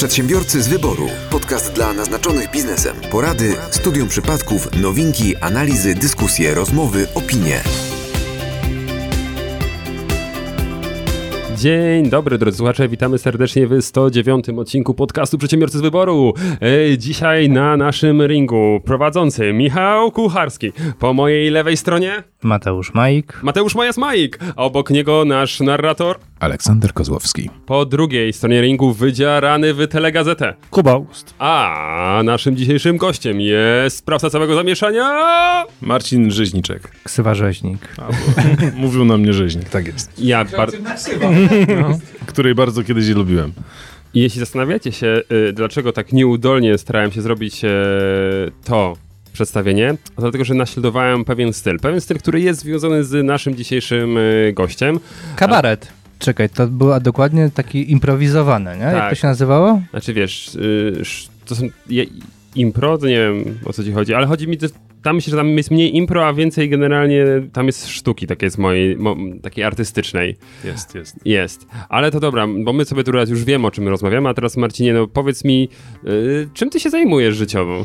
Przedsiębiorcy z wyboru. Podcast dla naznaczonych biznesem. Porady, studium przypadków, nowinki, analizy, dyskusje, rozmowy, opinie. Dzień dobry drodzy słuchacze, witamy serdecznie w 109 odcinku podcastu Przedsiębiorcy z Wyboru. Dzisiaj na naszym ringu prowadzący Michał Kucharski. Po mojej lewej stronie Mateusz Majk. Mateusz Majas-Majk, a obok niego nasz narrator. Aleksander Kozłowski. Po drugiej stronie ringu wydziarany w telegazetę. Kuba Ust. A naszym dzisiejszym gościem jest sprawca całego zamieszania. Marcin Rzeźniczek. Ksywa Rzeźnik. Mówił na mnie Rzeźnik, tak jest. Ja bar- Której bardzo kiedyś lubiłem. I Jeśli zastanawiacie się, y, dlaczego tak nieudolnie starałem się zrobić e, to przedstawienie, to dlatego, że naśladowałem pewien styl. Pewien styl, który jest związany z naszym dzisiejszym e, gościem. Kabaret. Czekaj, to było dokładnie taki improwizowane, nie? Tak. Jak to się nazywało? Znaczy wiesz, y, to są je, impro, to nie wiem o co ci chodzi, ale chodzi mi, że tam myślę, że tam jest mniej impro, a więcej generalnie tam jest sztuki takiej z mojej, mo, takiej artystycznej. Jest, jest. Jest. Ale to dobra, bo my sobie tu raz już wiemy, o czym rozmawiamy, a teraz Marcinie, no powiedz mi, y, czym ty się zajmujesz życiowo?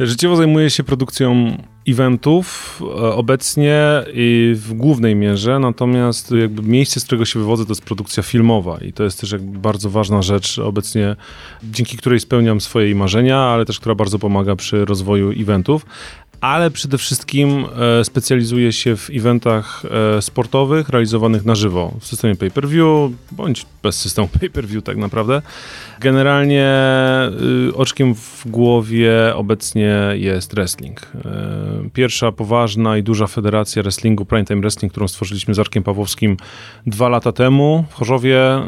Życiowo zajmuję się produkcją eventów e, obecnie i w głównej mierze, natomiast jakby miejsce, z którego się wywodzę, to jest produkcja filmowa i to jest też jakby bardzo ważna rzecz obecnie, dzięki której spełniam swoje marzenia, ale też która bardzo pomaga przy rozwoju eventów. Ale przede wszystkim e, specjalizuję się w eventach e, sportowych realizowanych na żywo w systemie pay-per-view, bądź bez systemu pay-per-view tak naprawdę. Generalnie y, oczkiem w głowie obecnie jest wrestling. E, Pierwsza poważna i duża federacja wrestlingu, Primetime Wrestling, którą stworzyliśmy z Arkiem Pawłowskim dwa lata temu w Chorzowie. E,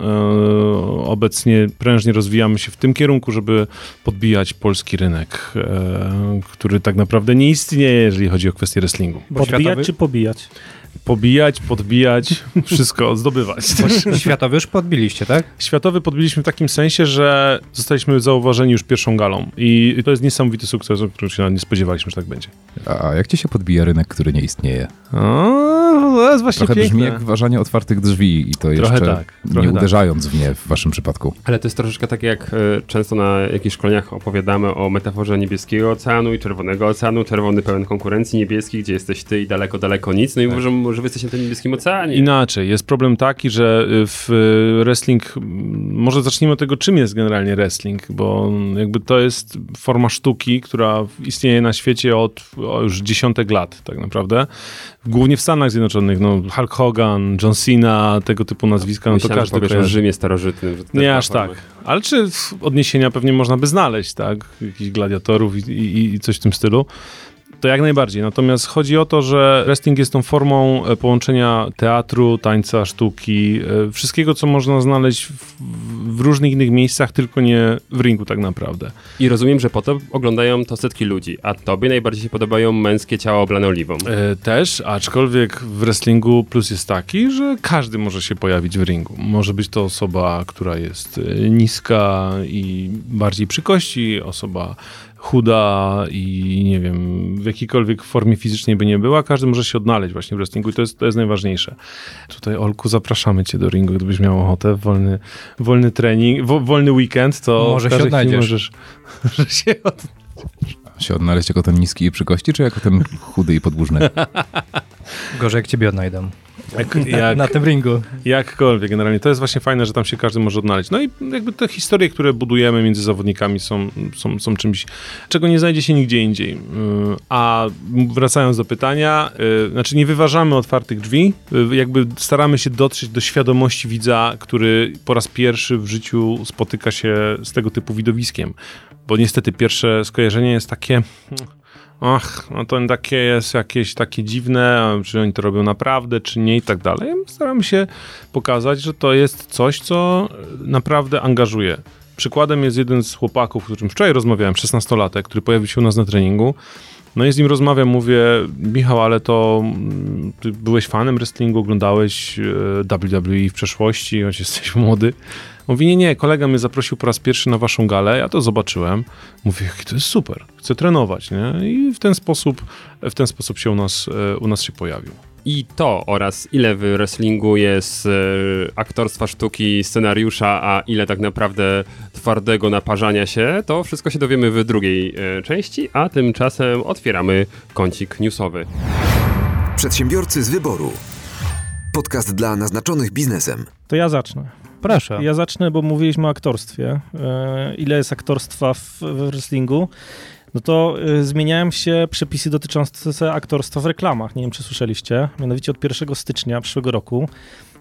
Obecnie prężnie rozwijamy się w tym kierunku, żeby podbijać polski rynek, e, który tak naprawdę nie istnieje, jeżeli chodzi o kwestię wrestlingu. Podbijać czy pobijać? Pobijać, podbijać, wszystko zdobywać. Światowy już podbiliście, tak? Światowy podbiliśmy w takim sensie, że zostaliśmy zauważeni już pierwszą galą. I to jest niesamowity sukces, o którym się nawet nie spodziewaliśmy, że tak będzie. A jak ci się podbija rynek, który nie istnieje? O, to jest właśnie Trochę piękne. brzmi jak ważenie otwartych drzwi i to jeszcze tak, trochę nie tak. uderzając w nie w waszym przypadku. Ale to jest troszeczkę tak, jak e, często na jakichś szkoleniach opowiadamy o metaforze niebieskiego oceanu i czerwonego oceanu. Czerwony pełen konkurencji, niebieski, gdzie jesteś ty i daleko, daleko nic. No i mówię, że, że wy jesteście na tym niebieskim oceanie. Inaczej. Jest problem taki, że y, w y, wrestling, może zacznijmy od tego, czym jest generalnie wrestling, bo jakby to jest forma sztuki, która istnieje na świecie od już dziesiątek lat tak naprawdę. Głównie w Stanach Zjednoczonych, no Hulk Hogan, John Cena, tego typu nazwiska, no to Myślałem, że każdy kojarzy. Rzymie starożytnym. To Nie aż formę. tak. Ale czy odniesienia pewnie można by znaleźć, tak? Jakichś gladiatorów i, i, i coś w tym stylu. To jak najbardziej. Natomiast chodzi o to, że wrestling jest tą formą e, połączenia teatru, tańca, sztuki, e, wszystkiego, co można znaleźć w, w różnych innych miejscach, tylko nie w ringu tak naprawdę. I rozumiem, że po to oglądają to setki ludzi, a tobie najbardziej się podobają męskie ciała oblane oliwą. E, Też, aczkolwiek w wrestlingu plus jest taki, że każdy może się pojawić w ringu. Może być to osoba, która jest e, niska i bardziej przy kości, osoba chuda i nie wiem, w jakiejkolwiek formie fizycznej by nie była, każdy może się odnaleźć właśnie w wrestlingu i to jest, to jest najważniejsze. Tutaj, Olku, zapraszamy cię do ringu, gdybyś miał ochotę, wolny, wolny trening, wo, wolny weekend, to Może się odnajdziesz. możesz, że się od... Się odnaleźć jako ten niski i przy kości, czy jako ten chudy i podłużny? Gorzej jak ciebie odnajdą. Jak, jak, Na tym ringu. Jakkolwiek, generalnie. To jest właśnie fajne, że tam się każdy może odnaleźć. No i jakby te historie, które budujemy między zawodnikami są, są, są czymś, czego nie znajdzie się nigdzie indziej. Yy, A wracając do pytania, yy, znaczy nie wyważamy otwartych drzwi, yy, jakby staramy się dotrzeć do świadomości widza, który po raz pierwszy w życiu spotyka się z tego typu widowiskiem. Bo niestety pierwsze skojarzenie jest takie... Ach, no to takie jest jakieś takie dziwne, czy oni to robią naprawdę, czy nie i tak dalej. Staramy się pokazać, że to jest coś, co naprawdę angażuje. Przykładem jest jeden z chłopaków, z którym wczoraj rozmawiałem, 16-latek, który pojawił się u nas na treningu. No i z nim rozmawiam, mówię, Michał, ale to mm, byłeś fanem wrestlingu, oglądałeś e, WWE w przeszłości, choć jesteś młody. Mówi, nie, nie, kolega mnie zaprosił po raz pierwszy na waszą galę, ja to zobaczyłem. Mówię, jaki to jest super, chcę trenować, nie? I w ten sposób, w ten sposób się u nas, e, u nas się pojawił. i to oraz ile w wrestlingu jest e, aktorstwa, sztuki, scenariusza, a ile tak naprawdę twardego naparzania się, to wszystko się dowiemy w drugiej e, części, a tymczasem otwieramy kącik newsowy. Przedsiębiorcy z wyboru. Podcast dla naznaczonych biznesem. To ja zacznę. Proszę. Ja zacznę, bo mówiliśmy o aktorstwie. E, ile jest aktorstwa w, w wrestlingu? No to e, zmieniają się przepisy dotyczące aktorstwa w reklamach. Nie wiem, czy słyszeliście. Mianowicie od 1 stycznia przyszłego roku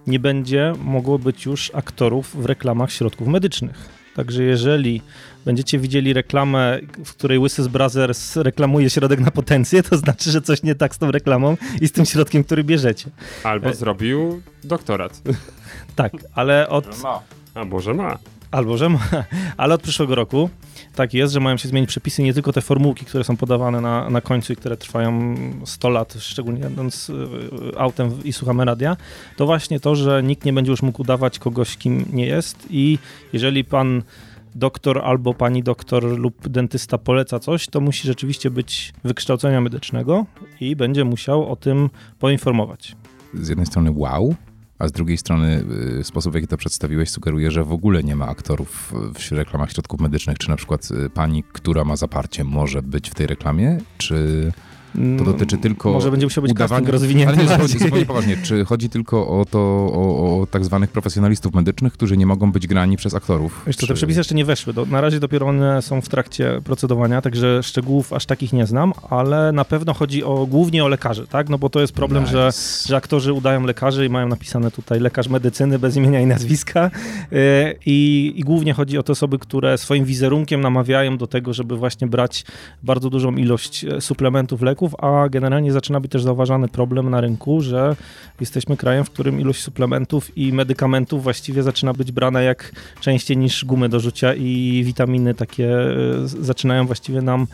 nie będzie mogło być już aktorów w reklamach środków medycznych. Także jeżeli będziecie widzieli reklamę, w której Łysy z Brothers reklamuje środek na potencję, to znaczy, że coś nie tak z tą reklamą i z tym środkiem, który bierzecie. Albo E- zrobił doktorat. Tak, ale od... A może ma. Albo że ma, ale od przyszłego roku tak jest, że mają się zmienić przepisy, nie tylko te formułki, które są podawane na, na końcu i które trwają 100 lat, szczególnie jadąc y, autem i słuchamy radia, to właśnie to, że nikt nie będzie już mógł udawać kogoś, kim nie jest i jeżeli pan doktor albo pani doktor lub dentysta poleca coś, to musi rzeczywiście być wykształcenia medycznego i będzie musiał o tym poinformować. Z jednej strony wow, a z drugiej strony y, sposób, w jaki to przedstawiłeś, sugeruje, że w ogóle nie ma aktorów w reklamach środków medycznych. Czy na przykład y, pani, która ma zaparcie, może być w tej reklamie? Czy to dotyczy tylko Może będzie musiał być udawania... casting rozwinięty Ale nie, zupełnie, zupełnie poważnie. Czy chodzi tylko o to, o, o tak zwanych profesjonalistów medycznych, którzy nie mogą być grani przez aktorów? Wiesz co, te Czy- przepisy jeszcze nie weszły. Do, na razie dopiero one są w trakcie procedowania, także szczegółów aż takich nie znam, ale na pewno chodzi o, głównie o lekarzy, tak? No bo to jest problem, że, Nice. że aktorzy udają lekarzy i mają napisane tutaj lekarz medycyny bez imienia i nazwiska yy, i, i głównie chodzi o te osoby, które swoim wizerunkiem namawiają do tego, żeby właśnie brać bardzo dużą ilość e, suplementów, leków, a generalnie zaczyna być też zauważany problem na rynku, że jesteśmy krajem, w którym ilość suplementów i medykamentów właściwie zaczyna być brana jak częściej niż gumy do rzucia i witaminy takie e, zaczynają właściwie nam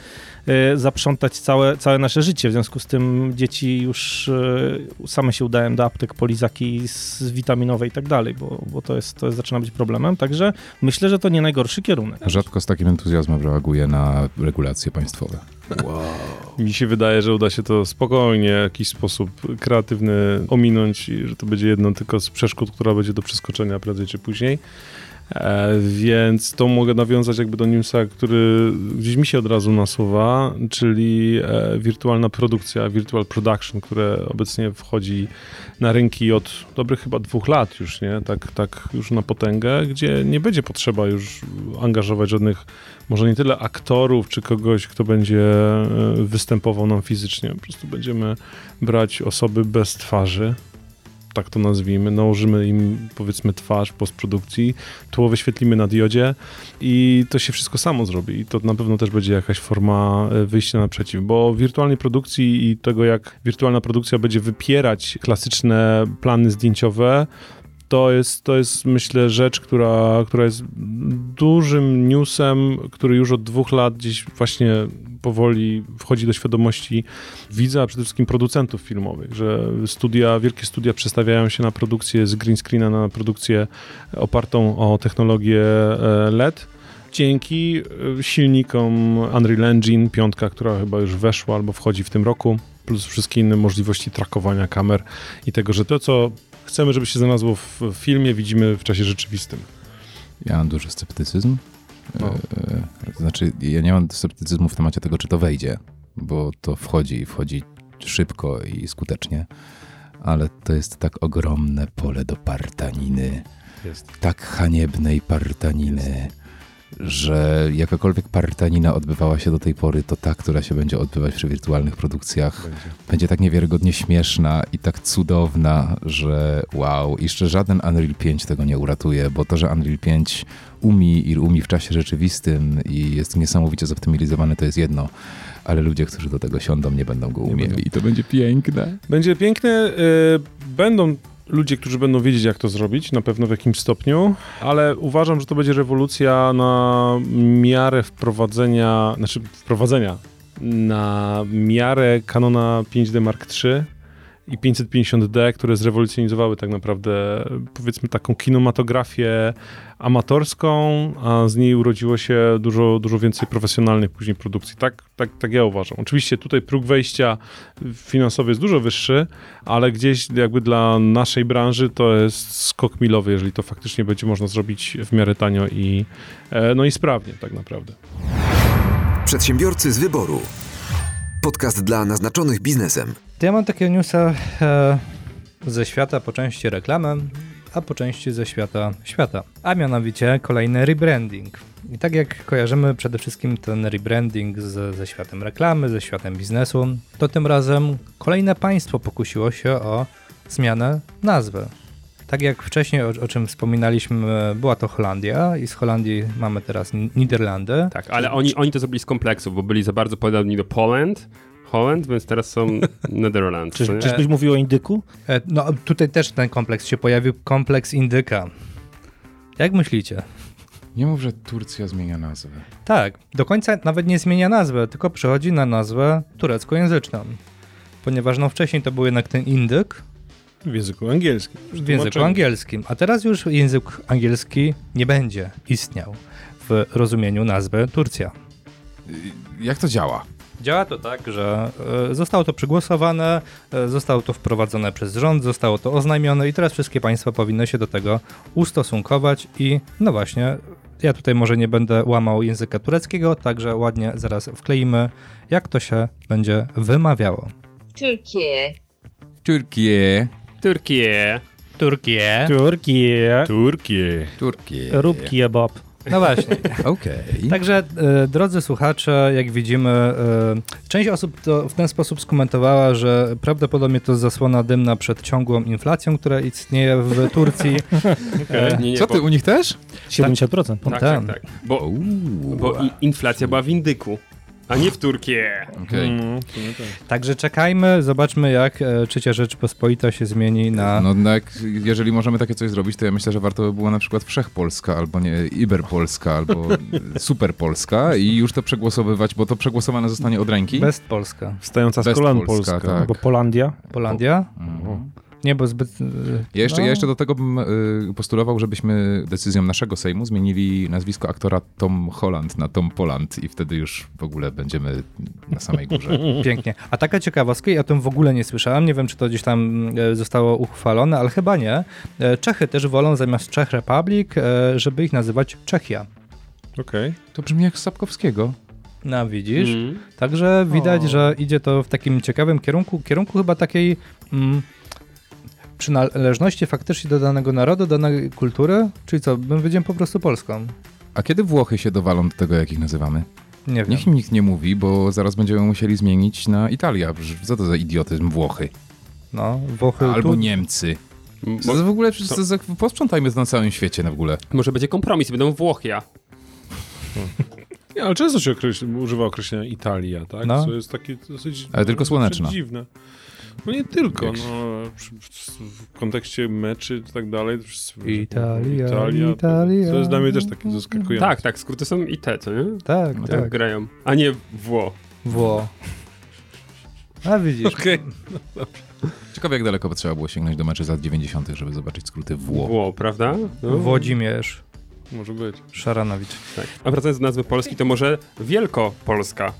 zaprzątać całe, całe nasze życie. W związku z tym dzieci już e, same się udają do aptek polizaki z witaminowej i tak dalej, bo, bo to, jest, to jest, zaczyna być problemem. Także myślę, że to nie najgorszy kierunek. Rzadko z takim entuzjazmem reaguje na regulacje państwowe. Mi się wydaje, że uda się to spokojnie, w jakiś sposób kreatywny ominąć i że to będzie jedno tylko z przeszkód, która będzie do przeskoczenia prędzej czy później. E, więc to mogę nawiązać jakby do newsa, który gdzieś mi się od razu nasuwa, czyli e, wirtualna produkcja, virtual production, które obecnie wchodzi na rynki od dobrych chyba dwóch lat już, nie? Tak, tak już na potęgę, gdzie nie będzie potrzeba już angażować żadnych może nie tyle aktorów, czy kogoś, kto będzie e, występował nam fizycznie. Po prostu będziemy brać osoby bez twarzy, tak to nazwijmy, nałożymy im powiedzmy twarz postprodukcji, tło wyświetlimy na diodzie i to się wszystko samo zrobi. I to na pewno też będzie jakaś forma e, wyjścia naprzeciw, bo wirtualnej produkcji i tego, jak wirtualna produkcja będzie wypierać klasyczne plany zdjęciowe, to jest, to jest myślę rzecz, która, która jest dużym newsem, który już od dwóch lat gdzieś właśnie powoli wchodzi do świadomości widza, a przede wszystkim producentów filmowych, że studia, wielkie studia przestawiają się na produkcję z green screena na produkcję opartą o technologię e, LED. Dzięki e, silnikom Unreal Engine, piątka, która chyba już weszła albo wchodzi w tym roku, plus wszystkie inne możliwości trakowania kamer i tego, że to, co chcemy, żeby się znalazło w filmie, widzimy w czasie rzeczywistym. Ja mam duży sceptycyzm. No. E, znaczy, ja nie mam sceptycyzmu w temacie tego, czy to wejdzie, bo to wchodzi i wchodzi szybko i skutecznie, ale to jest tak ogromne pole do partaniny, Jest. tak haniebnej partaniny, że jakakolwiek partanina odbywała się do tej pory, to ta, która się będzie odbywać przy wirtualnych produkcjach, Będzie. będzie tak niewiarygodnie śmieszna i tak cudowna, że wow. I jeszcze żaden Unreal 5 tego nie uratuje, bo to, że Unreal 5 umi i umi w czasie rzeczywistym i jest niesamowicie zoptymalizowany, to jest jedno. Ale ludzie, którzy do tego siądą, nie będą go umieli. I to będzie piękne. Będzie piękne. y, będą ludzie, którzy będą wiedzieć, jak to zrobić, na pewno w jakimś stopniu, ale uważam, że to będzie rewolucja na miarę wprowadzenia, znaczy wprowadzenia na miarę Canona 5D Mark III i 550D, które zrewolucjonizowały tak naprawdę, powiedzmy, taką kinematografię amatorską, a z niej urodziło się dużo, dużo więcej profesjonalnych później produkcji. Tak, tak, tak ja uważam. Oczywiście tutaj próg wejścia finansowy jest dużo wyższy, ale gdzieś jakby dla naszej branży to jest skok milowy, jeżeli to faktycznie będzie można zrobić w miarę tanio i, e, no i sprawnie tak naprawdę. Przedsiębiorcy z wyboru. Podcast dla naznaczonych biznesem. Ja mam takie newsa e, ze świata po części reklamy, a po części ze świata świata. A mianowicie kolejny rebranding. I tak jak kojarzymy przede wszystkim ten rebranding z, ze światem reklamy, ze światem biznesu, to tym razem kolejne państwo pokusiło się o zmianę nazwy. Tak jak wcześniej, o, o czym wspominaliśmy, była to Holandia i z Holandii mamy teraz Ni- Niderlandy. Tak, ale oni, oni to zrobili z kompleksów, bo byli za bardzo podobni do Poland, Holland, więc teraz są Netherlands. Czyż, nie? czyżbyś mówił o indyku? E, No tutaj też ten kompleks się pojawił, kompleks Indyka. Jak myślicie? Nie mów, że Turcja zmienia nazwę. Tak, do końca nawet nie zmienia nazwę, tylko przechodzi na nazwę tureckojęzyczną. Ponieważ no wcześniej to był jednak ten indyk W języku angielskim. w języku angielskim, a teraz już język angielski nie będzie istniał w rozumieniu nazwy Turcja. Jak to działa? Działa to tak, że e, zostało to przegłosowane, e, zostało to wprowadzone przez rząd, zostało to oznajmione i teraz wszystkie państwa powinny się do tego ustosunkować i no właśnie, ja tutaj może nie będę łamał języka tureckiego, także ładnie zaraz wkleimy, jak to się będzie wymawiało. Türkiye, Turkie. Turkię. Turkie. Turkię. Turkie. Turkie. Rób kebab. No właśnie. Okej. Także, e, drodzy słuchacze, jak widzimy, e, część osób to w ten sposób skomentowała, że prawdopodobnie to zasłona dymna przed ciągłą inflacją, która istnieje w Turcji. E, Nie, nie, Co bo- ty, u nich też? 70%. Tak, tak, tak. Bo, bo i, inflacja była w Indyku, a nie w Turkię. Okej. Mm, sumie tak. Także czekajmy, zobaczmy jak e, trzecia Rzeczpospolita się zmieni na... No, no jak, jeżeli możemy takie coś zrobić, to ja myślę, że warto by było na przykład Wszechpolska, albo nie Iberpolska, albo Superpolska i już to przegłosowywać, bo to przegłosowane zostanie od ręki. Best Polska. Wstająca z Best kolan Polska, Polska. tak. Bo Polandia. Polandia? Mhm. Nie, bo zbyt... e, Ja jeszcze, no, ja jeszcze do tego bym y, postulował, żebyśmy decyzją naszego Sejmu zmienili nazwisko aktora Tom Holland na Tom Poland i wtedy już w ogóle będziemy na samej górze. Pięknie. A taka ciekawostka, ja o tym w ogóle nie słyszałem, nie wiem czy to gdzieś tam e, zostało uchwalone, ale chyba nie. E, Czechy też wolą zamiast Czech Republic, e, żeby ich nazywać Czechia. Okej. To brzmi jak z Sapkowskiego. No widzisz? Mm. Także widać, O. że idzie to w takim ciekawym kierunku, kierunku chyba takiej mm, przynależności faktycznie do danego narodu, danej kultury, czyli co, my będziemy po prostu Polską. A kiedy Włochy się dowalą do tego, jak ich nazywamy? Nie wiem. Niech im nikt nie mówi, bo zaraz będziemy musieli zmienić na Italia. Co to za idiotyzm Włochy? No, Włochy Albo tu, Niemcy. M- To w ogóle to, to, to, posprzątajmy to na całym świecie w ogóle. Może będzie kompromis, będą Włochia. Nie, ale często się określi, używa określenia Italia, tak? No. Co jest takie dosyć... Ale tylko słoneczna. Dziwne. No nie tylko, Jak- no, w, kontekście meczy i tak dalej. Italia, Italia, Italia. To, to jest dla mnie też takie zaskakujące. Tak, tak, skróty są i te, co nie? Tak, No Tak, tak. grają. A nie Wło. Wło. A widzisz. Okej. Ciekawe, jak daleko trzeba było sięgnąć do meczy z lat 90., żeby zobaczyć skróty Wło. Wło, prawda? No. Włodzimierz Może być. Szaranowicz. Tak. A wracając do nazwy Polski, to może Wielkopolska.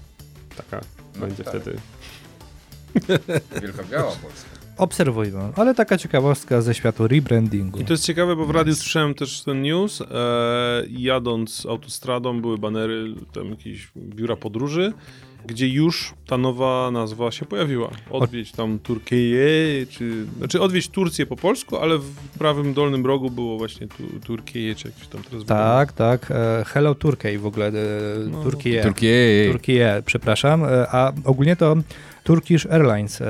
Taka będzie wtedy. Wielka Biała Polska. Obserwujmy. Ale taka ciekawostka ze światu rebrandingu. I to jest ciekawe, bo w radiu słyszałem też ten news. E, jadąc autostradą były banery, tam jakieś biura podróży, gdzie już ta nowa nazwa się pojawiła. Odwiedź tam Turkieję, czy... Znaczy odwiedź Turcję po polsku, ale w prawym dolnym rogu było właśnie tu, Turkieję, czy jak się tam teraz Tak, tak. e, Hello Turkey w ogóle. e, No. Turkiye. Turkiej. Turkiye, przepraszam. E, A ogólnie to Turkish Airlines. e,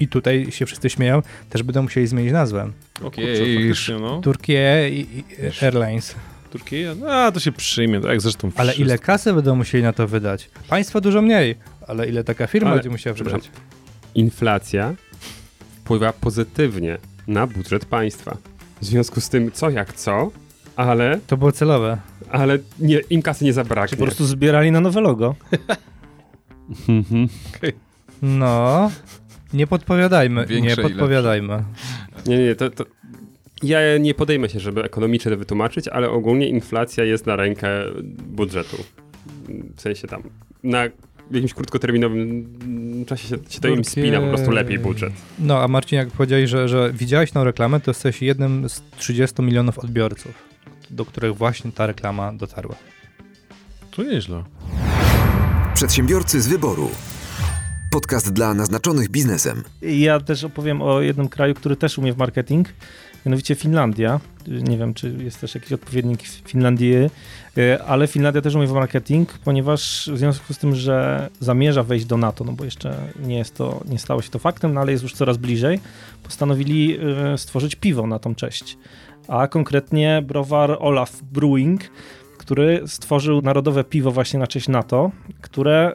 I tutaj się wszyscy śmieją. Też będą musieli zmienić nazwę. O kurczę, Turkish. faktycznie, no. I Airlines. Turkieja? A, to się przyjmie, tak jak zresztą Ale wszystko. ile kasy będą musieli na to wydać? Państwo dużo mniej, ale ile taka firma Ale- będzie musiała wydać? Inflacja wpływa pozytywnie na budżet państwa. W związku z tym, co jak co, ale, To było celowe. ale nie, im kasy nie Czy zabraknie. po prostu zbierali na nowe logo? Mhm. No, Nie podpowiadajmy, Większe nie podpowiadajmy. Nie, nie, to, to... Ja nie podejmę się, żeby ekonomicznie to wytłumaczyć, ale ogólnie inflacja jest na rękę budżetu. W sensie tam, na jakimś krótkoterminowym czasie się, się to im spina po prostu lepiej budżet. No, a Marcin, jak powiedziałeś, że, że widziałeś tą reklamę, to jesteś jednym z 30 milionów odbiorców, do których właśnie ta reklama dotarła. To nieźle. Przedsiębiorcy z wyboru. Podcast dla naznaczonych biznesem. Ja też opowiem o jednym kraju, który też umie w marketing, mianowicie Finlandia. Nie wiem, czy jest też jakiś odpowiednik Finlandii, e, ale Finlandia też umie w marketing, ponieważ w związku z tym, że zamierza wejść do NATO, no bo jeszcze nie jest to, nie stało się to faktem, no ale jest już coraz bliżej, postanowili e, stworzyć piwo na tą cześć. A konkretnie browar Olaf Brewing, który stworzył narodowe piwo właśnie na cześć NATO, które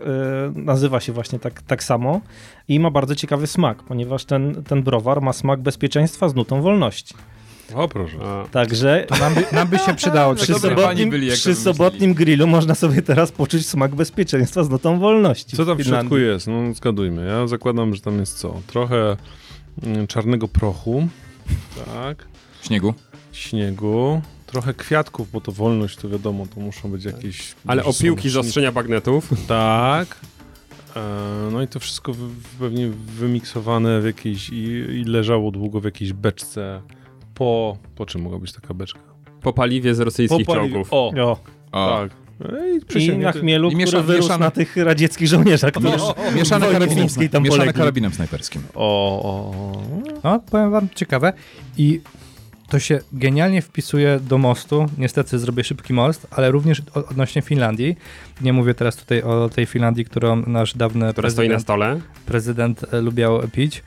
y, nazywa się właśnie tak, tak samo i ma bardzo ciekawy smak, ponieważ ten, ten browar ma smak bezpieczeństwa z nutą wolności. O proszę. Także To nam by, nam by się przydało. przy, sobotnim, byli, przy sobotnim grillu można sobie teraz poczuć smak bezpieczeństwa z nutą wolności. Co tam w Finlandii. środku jest? No zgadujmy. Ja zakładam, że tam jest co? Trochę mm, czarnego prochu, tak, Śniegu. śniegu, trochę kwiatków, bo to wolność, to wiadomo, to muszą być jakieś... ale opiłki zaostrzenia bagnetów. Tak. E, No i to wszystko pewnie wymiksowane w jakiejś i, i leżało długo w jakiejś beczce. Po, po czym mogła być taka beczka? Po paliwie z rosyjskich Po paliwie- czołgów. O, O, O, tak. I, I na chmielu, I który miesza- wyrósł mieszane- na tych radzieckich żołnierzach, którzy mieszane w wojnie karabinem, tam mieszane polegli. karabinem snajperskim. O, o, o. No, powiem wam, ciekawe. I to się genialnie wpisuje do mostu. Niestety zrobię szybki most, ale również odnośnie Finlandii. Nie mówię teraz tutaj o tej Finlandii, którą nasz dawny Która stoi na prezydent, stole. prezydent e, lubiał pić.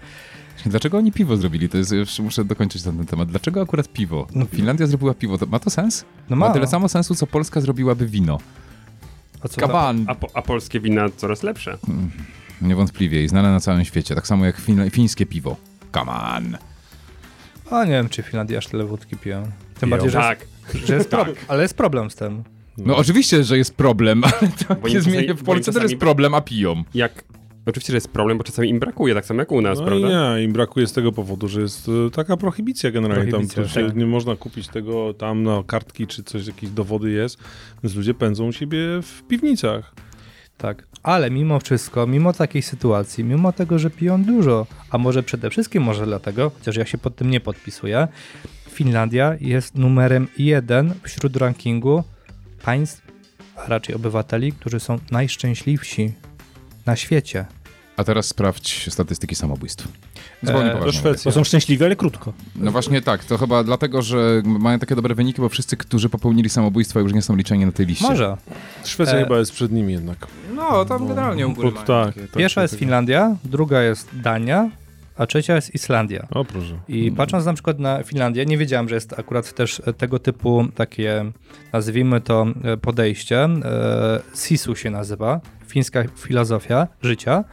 Dlaczego oni piwo zrobili? To jest, już muszę dokończyć ten temat. Dlaczego akurat piwo? No, Finlandia zrobiła piwo. To, ma to sens? No Ma ma. tyle samo sensu, co Polska zrobiłaby wino. A co Kaban. A, po, a polskie wina coraz lepsze. Niewątpliwie i znane na całym świecie. Tak samo jak fin fińskie piwo. Come on. A nie wiem, czy w Finlandii aż tyle wódki piją. Tym Piją. bardziej, że, Tak, jest, że jest problem. Ale jest problem z tym. No oczywiście, że jest problem, ale oni zmienie czasami- w Polsce też jest problem, a piją. jak... Oczywiście, że jest problem, bo czasami im brakuje, tak samo jak u nas, No prawda? nie, im brakuje z tego powodu, że jest e, taka prohibicja generalnie. Prohibicja, tam tak. nie można kupić tego tam na kartki czy coś, jakieś dowody jest, więc ludzie pędzą u siebie w piwnicach. Tak. Ale mimo wszystko, mimo takiej sytuacji, mimo tego, że piją dużo, a może przede wszystkim może dlatego, chociaż ja się pod tym nie podpisuję, Finlandia jest numerem jeden wśród rankingu państw, a raczej obywateli, którzy są najszczęśliwsi na świecie. A teraz sprawdź statystyki samobójstw. Zupełnie Eee, poważnie. są szczęśliwi, ale krótko. No właśnie tak, to chyba dlatego, że mają takie dobre wyniki, bo wszyscy, którzy popełnili samobójstwa już nie są liczeni na tej liście. Może. Szwecja E, chyba jest przed nimi jednak. No, tam generalnie u góry Bo- mają tak, takie- tak, Pierwsza tak, jest tak. Finlandia, druga jest Dania, a trzecia jest Islandia. O proszę. I patrząc na przykład na Finlandię, nie wiedziałem, że jest akurat też tego typu takie, nazwijmy to e, podejście, e, SISU się nazywa, fińska filozofia życia,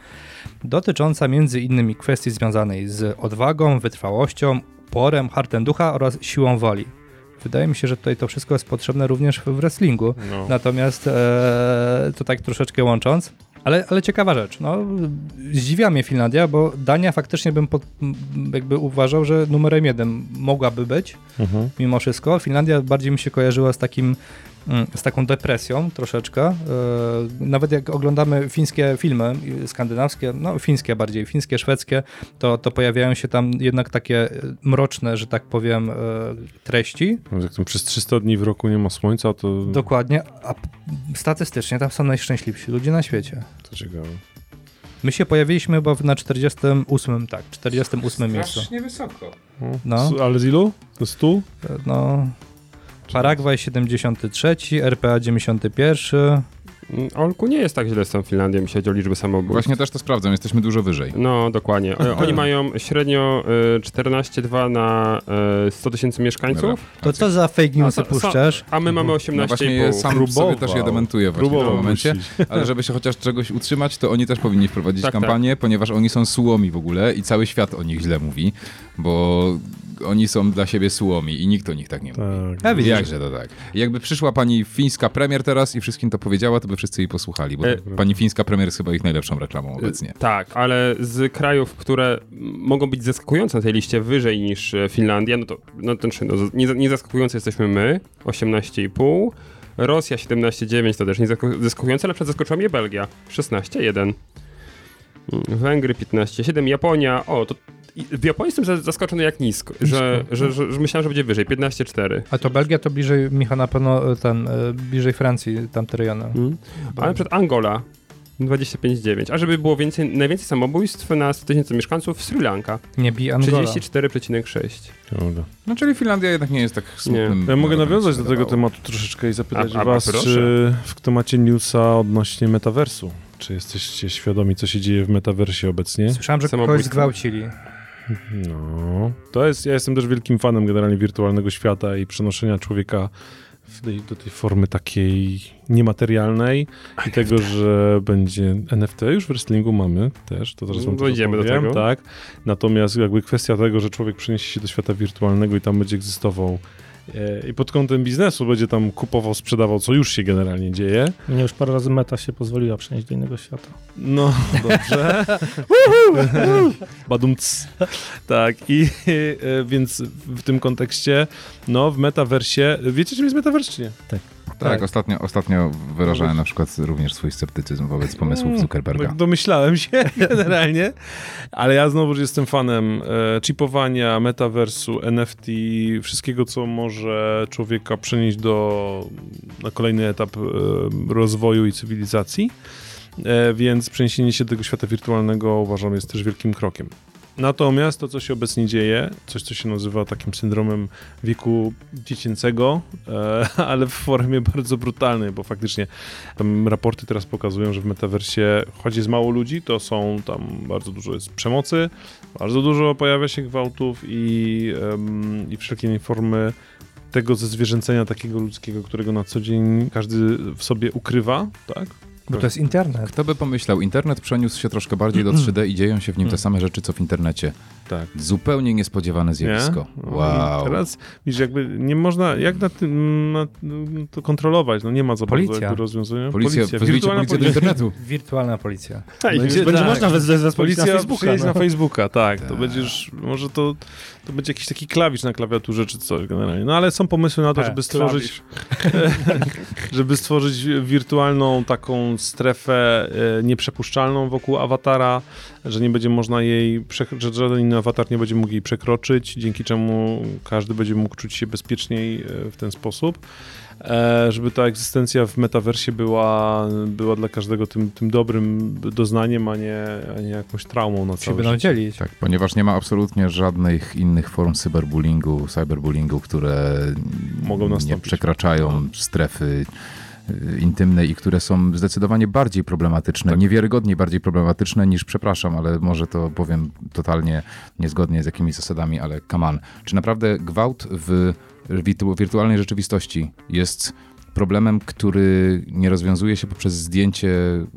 dotycząca między innymi kwestii związanej z odwagą, wytrwałością, uporem, hartem ducha oraz siłą woli. Wydaje mi się, że tutaj to wszystko jest potrzebne również w wrestlingu. No. Natomiast e, to tak troszeczkę łącząc, ale, ale ciekawa rzecz. No, zdziwia mnie Finlandia, bo Dania faktycznie bym pod, jakby uważał, że numerem jeden mogłaby być Mhm. mimo wszystko. Finlandia bardziej mi się kojarzyła z takim z taką depresją troszeczkę. E, Nawet jak oglądamy fińskie filmy, skandynawskie, no fińskie bardziej, fińskie, szwedzkie, to, to pojawiają się tam jednak takie e, mroczne, że tak powiem, e, treści. Jak tam przez 300 dni w roku nie ma słońca, to, Dokładnie, a statystycznie tam są najszczęśliwsi ludzie na świecie. to ciekawe. My się pojawiliśmy chyba na 48, tak, 48 miejscu. wysoko. No. S- Ale z ilu? To 100? No, Paragwaj 73, RPA 91, Mm, Olku nie jest tak źle z tą Finlandią, jeśli chodzi o liczbę samobójstw. Właśnie też to sprawdzam, jesteśmy dużo wyżej. No, dokładnie. Oni mają średnio e, 14,2 na e, 100 tysięcy mieszkańców, Dobra. To co za fake newsy A, puszczasz? a my mamy No właśnie 18,5. sam Próbował. sobie też je dementuję właśnie w tym momencie, ale żeby się chociaż czegoś utrzymać, to oni też powinni wprowadzić Tak, kampanię, ponieważ oni są sułomi w ogóle i cały świat o nich źle mówi, bo oni są dla siebie słomi i nikt o nich tak nie mówi. Tak. A Jakże to tak. Jakby przyszła pani fińska premier teraz i wszystkim to powiedziała, to by wszyscy jej posłuchali, bo E, pani fińska premier jest chyba ich najlepszą reklamą obecnie. Tak, ale z krajów, które mogą być zaskakujące na tej liście wyżej niż e, Finlandia, no to, no znaczy, no, nie, nie zaskakujące jesteśmy my, 18,5. Rosja 17,9 to też nie zask- zaskakujące, ale przed zaskoczyła mnie Belgia 16,1. Mm, Węgry 15,7. Japonia, o to w Japonii jestem za- zaskoczony jak nisko, że, że, że, że myślałem, że będzie wyżej, 15,4. a to Belgia to bliżej, Michał, na pewno e, ten, e, bliżej Francji, tamte rejony. Mm. Ale przed Angola 25,9. A żeby było więcej, najwięcej samobójstw na 100 tysięcy mieszkańców Sri Lanka Nie bij Angola. 34,6. Dobra. No czyli Finlandia jednak nie jest tak smutnym... Ja mogę nawiązać do tego tematu troszeczkę i zapytać A- a- was, proszę. czy w kto macie newsa odnośnie metaversu? Czy jesteście świadomi, co się dzieje w metaversie obecnie? Słyszałem, że kogoś zgwałcili. No, to jest, ja jestem też wielkim fanem generalnie wirtualnego świata i przenoszenia człowieka w tej, do tej formy takiej niematerialnej i tego, że będzie NFT już w wrestlingu mamy też, to zaraz wam też Dojdziemy do tego. tak. Natomiast jakby kwestia tego, że człowiek przeniesie się do świata wirtualnego i tam będzie egzystował i pod kątem biznesu będzie tam kupował, sprzedawał, co już się generalnie dzieje. Mnie już parę razy meta się pozwoliła przenieść do innego świata. No, dobrze. Badumc. Tak, i e, więc w tym kontekście, no, w metaversie, wiecie czym jest metavers, czy nie? Tak, ostatnio, ostatnio wyrażałem na przykład również swój sceptycyzm wobec pomysłów Zuckerberga. Tak domyślałem się generalnie, ale ja znowu jestem fanem e, chipowania, metaversu, NFT, wszystkiego, co może człowieka przenieść do, na kolejny etap e, rozwoju i cywilizacji, e, więc przeniesienie się do tego świata wirtualnego uważam jest też wielkim krokiem. Natomiast to, co się obecnie dzieje, coś, co się nazywa takim syndromem wieku dziecięcego, e, ale w formie bardzo brutalnej, bo faktycznie tam raporty teraz pokazują, że w metaversie, choć jest mało ludzi, to są tam bardzo dużo jest przemocy, bardzo dużo pojawia się gwałtów i, i wszelkie formy tego zezwierzęcenia takiego ludzkiego, którego na co dzień każdy w sobie ukrywa, tak? Bo to jest internet. Kto by pomyślał, internet przeniósł się troszkę bardziej do 3D i dzieją się w nim te same rzeczy, co w internecie. Tak. Zupełnie niespodziewane zjawisko. No Wow. i Teraz, widzisz, jakby nie można, jak na tym na, to kontrolować? No nie ma za bardzo Policja. jakby rozwiązania. Policja, wezwijcie wirtualna policję do internetu. Wirtualna policja. Będzie, Będzie tak. można wezwać policja Policja na Facebooka. No. na Facebooka, tak. To Tak. będziesz, może to, to będzie jakiś taki klawisz na klawiaturze czy coś generalnie. No ale są pomysły na to, Tak, żeby stworzyć żeby stworzyć wirtualną taką strefę e, nieprzepuszczalną wokół awatara, że nie będzie można jej, że żaden inny awatar nie będzie mógł jej przekroczyć, dzięki czemu każdy będzie mógł czuć się bezpieczniej e, w ten sposób. E, żeby ta egzystencja w metaversie była, była dla każdego tym, tym dobrym doznaniem, a nie, a nie jakąś traumą na Się całe będą dzielić. Tak, ponieważ nie ma absolutnie żadnych innych form cyberbullyingu, cyberbullyingu, które Mogą nie przekraczają strefy intymnej i które są zdecydowanie bardziej problematyczne, niewiarygodnie bardziej problematyczne niż, przepraszam, ale może to powiem totalnie niezgodnie z jakimiś zasadami, ale on. Czy naprawdę gwałt w wirtu- wirtualnej rzeczywistości jest problemem, który nie rozwiązuje się poprzez zdjęcie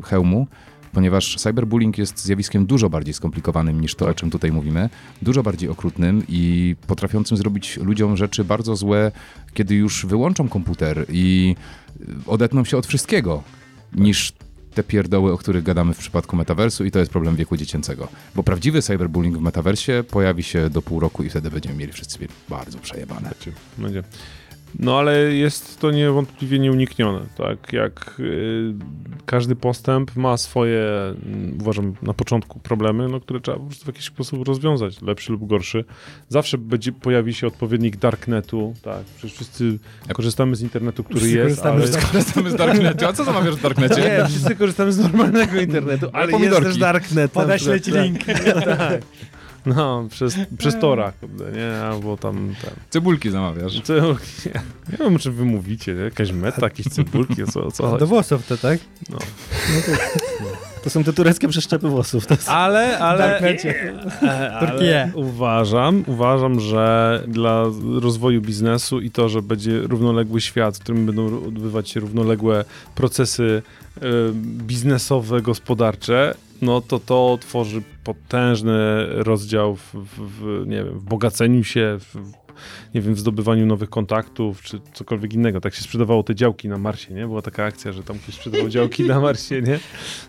hełmu, ponieważ cyberbullying jest zjawiskiem dużo bardziej skomplikowanym niż to, o czym tutaj mówimy, dużo bardziej okrutnym i potrafiącym zrobić ludziom rzeczy bardzo złe, kiedy już wyłączą komputer i odetną się od wszystkiego, niż te pierdoły, o których gadamy w przypadku metaversu i to jest problem wieku dziecięcego. Bo prawdziwy cyberbullying w metaversie pojawi się do pół roku i wtedy będziemy mieli wszyscy bardzo przejebane. Będzie, będzie. No ale jest to niewątpliwie nieuniknione, tak? Jak y, każdy postęp ma swoje, mm, uważam, na początku problemy, no, które trzeba po prostu w jakiś sposób rozwiązać, lepszy lub gorszy. Zawsze będzie, pojawi się odpowiednik darknetu, tak? Przecież wszyscy korzystamy z internetu, który Wszyscy jest, korzystamy ale... z Korzystamy z Darknetu. A co zamawiasz w Darknecie? Nie, wszyscy korzystamy z normalnego internetu, ale jest pomidorki. też darknet. Podeślę ci link. Tak. No, przez, przez Tora, kurde, nie? Albo tam, tam Cebulki zamawiasz. Cebulki. Nie wiem, o czym wy mówicie. nie? Jakaś meta, jakieś cebulki, co, co Do włosów to, tak? No. To są te tureckie przeszczepy włosów. To. Ale, ale, ale uważam, uważam, że dla rozwoju biznesu i to, że będzie równoległy świat, w którym będą odbywać się równoległe procesy e, biznesowe, gospodarcze, no to to tworzy potężny rozdział w, w, nie wiem, w bogaceniu się, w, nie wiem, w zdobywaniu nowych kontaktów, czy cokolwiek innego. Tak się sprzedawało te działki na Marsie, nie? Była taka akcja, że tam ktoś sprzedawał działki na Marsie, nie?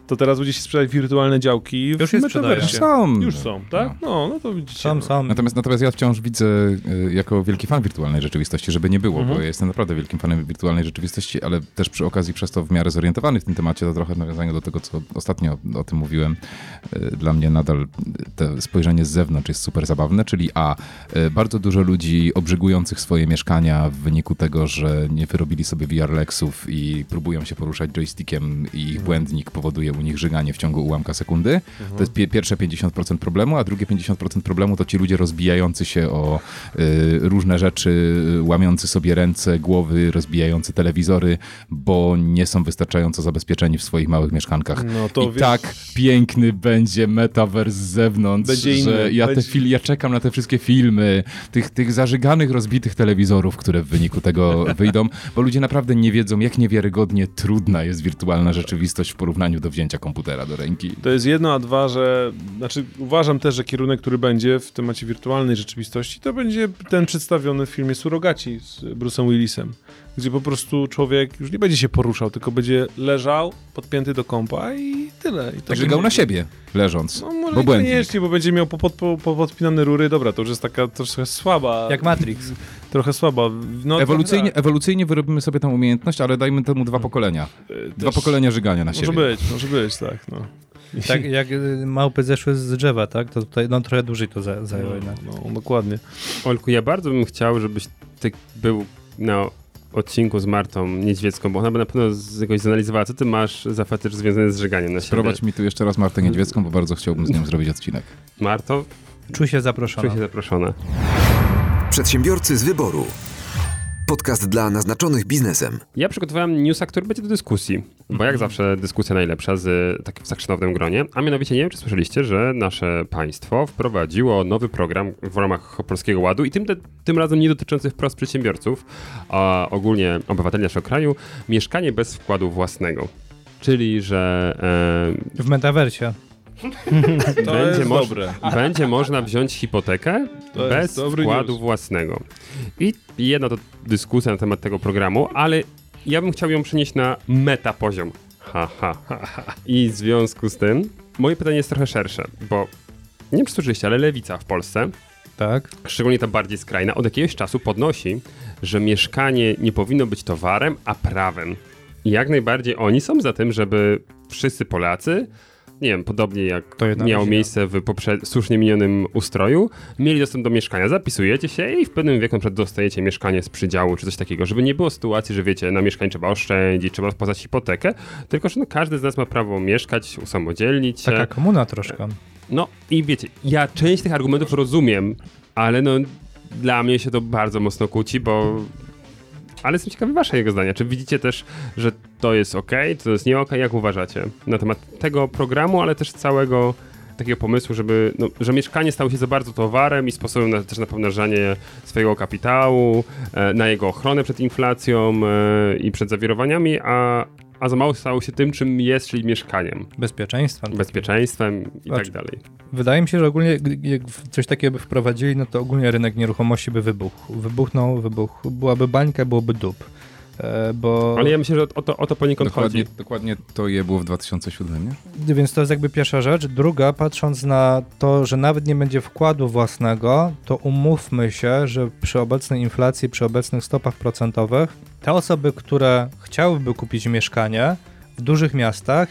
To teraz będzie się sprzedać wirtualne działki Już w metaversie. Są. Już są, tak? No, no to widzicie. Sam, no. sam. Natomiast, natomiast ja wciąż widzę y, jako wielki fan wirtualnej rzeczywistości, żeby nie było, Mhm. bo ja jestem naprawdę wielkim fanem wirtualnej rzeczywistości, ale też przy okazji przez to w miarę zorientowany w tym temacie, to trochę w nawiązaniu do tego, co ostatnio o tym mówiłem. Y, Dla mnie nadal to spojrzenie z zewnątrz jest super zabawne, czyli a, y, bardzo dużo ludzi obrzygujących swoje mieszkania w wyniku tego, że nie wyrobili sobie VR-Lexów i próbują się poruszać joystickiem i ich błędnik powoduje u nich żyganie w ciągu ułamka sekundy. To jest pie- pierwsze 50% problemu, a drugie 50% problemu to ci ludzie rozbijający się o y, różne rzeczy, y, łamiący sobie ręce, głowy, rozbijający telewizory, bo nie są wystarczająco zabezpieczeni w swoich małych mieszkankach. No to I wiesz- tak piękny będzie metavers z zewnątrz, Będzie inny, że ja, będzie- te fil- ja czekam na te wszystkie filmy, tych, tych zażyganych, rozbitych telewizorów, które w wyniku tego wyjdą, bo ludzie naprawdę nie wiedzą, jak niewiarygodnie trudna jest wirtualna rzeczywistość w porównaniu do wzięcia komputera do ręki. To jest jedno, a dwa, że znaczy uważam też, że kierunek, który będzie w temacie wirtualnej rzeczywistości, to będzie ten przedstawiony w filmie Surogaci z Bruce'em Willisem, gdzie po prostu człowiek już nie będzie się poruszał, tylko będzie leżał, podpięty do kompa i tyle. I to Żygał będzie- na siebie, leżąc. No może bo błędnik. niekoniecznie, bo będzie miał popod, po, popodpinane rury, dobra, to już jest taka trochę słaba. Jak Matrix. Trochę słaba. No, Ewolucyjnie, trochę ewolucyjnie wyrobimy sobie tę umiejętność, ale dajmy temu dwa pokolenia. tak. E, Dwa też- pokolenia żygania na Może siebie. być, może być, tak. No. Tak jak y, małpy zeszły z drzewa, tak? To tutaj no, trochę dłużej to za- zajęło. No, no, dokładnie. Olku, ja bardzo bym chciał, żebyś ty był na odcinku z Martą Niedźwiecką, bo ona by na pewno z jakoś zanalizowała, co ty masz za fetysz związany z żyganiem na siebie. Prowadź mi tu jeszcze raz Martę Niedźwiecką, bo bardzo chciałbym z nią zrobić odcinek. Marto, Czuj się zaproszona. czuj się zaproszona. Przedsiębiorcy z wyboru. Podcast dla naznaczonych biznesem. Ja przygotowałem newsa, który będzie do dyskusji, bo jak zawsze dyskusja najlepsza z tak w gronie, a mianowicie nie wiem, czy słyszeliście, że nasze państwo wprowadziło nowy program w ramach Polskiego Ładu i tym, tym razem nie dotyczący wprost przedsiębiorców, a ogólnie obywateli naszego kraju, mieszkanie bez wkładu własnego. Czyli, że e, W metaversie. To będzie, moż- będzie można wziąć hipotekę To bez wkładu news. własnego. I jedna to dyskusja na temat tego programu, ale ja bym chciał ją przenieść na meta poziom. Ha, ha, ha, ha. I w związku z tym moje pytanie jest trochę szersze, bo nie wiem, czy słyszeliście, ale lewica w Polsce, Tak. szczególnie ta bardziej skrajna, od jakiegoś czasu podnosi, że mieszkanie nie powinno być towarem, a prawem. I jak najbardziej oni są za tym, żeby wszyscy Polacy, nie wiem, podobnie jak miało miejsce w poprze- słusznie minionym ustroju, mieli dostęp do mieszkania. Zapisujecie się i w pewnym wieku na przykład dostajecie mieszkanie z przydziału czy coś takiego, żeby nie było sytuacji, że wiecie, na mieszkanie trzeba oszczędzić, trzeba spłacać hipotekę, tylko że no, każdy z nas ma prawo mieszkać, usamodzielnić się. Taka komuna troszkę. No i wiecie, ja część tych argumentów rozumiem, ale no dla mnie się to bardzo mocno kłóci, bo... Ale jestem ciekawy waszego zdania. Czy widzicie też, że to jest ok, to jest nie ok? Jak uważacie na temat tego programu, ale też całego takiego pomysłu, żeby, no, że mieszkanie stało się za bardzo towarem i sposobem na, też na pomnażanie swojego kapitału, e, na jego ochronę przed inflacją e, i przed zawirowaniami, a, a za mało stało się tym, czym jest, czyli mieszkaniem, Bezpieczeństwa. bezpieczeństwem i tak Znaczy- dalej. Wydaje mi się, że ogólnie jak coś takiego by wprowadzili, no to ogólnie rynek nieruchomości by wybuchł. Wybuchnął, wybuchł. Byłaby bańka, byłoby dup. E, bo... Ale ja myślę, że o to, o to poniekąd Dokładnie, chodzi. dokładnie to je było w 2007, nie? Więc to jest jakby pierwsza rzecz. Druga, patrząc na to, że nawet nie będzie wkładu własnego, to umówmy się, że przy obecnej inflacji, przy obecnych stopach procentowych, te osoby, które chciałyby kupić mieszkanie w dużych miastach,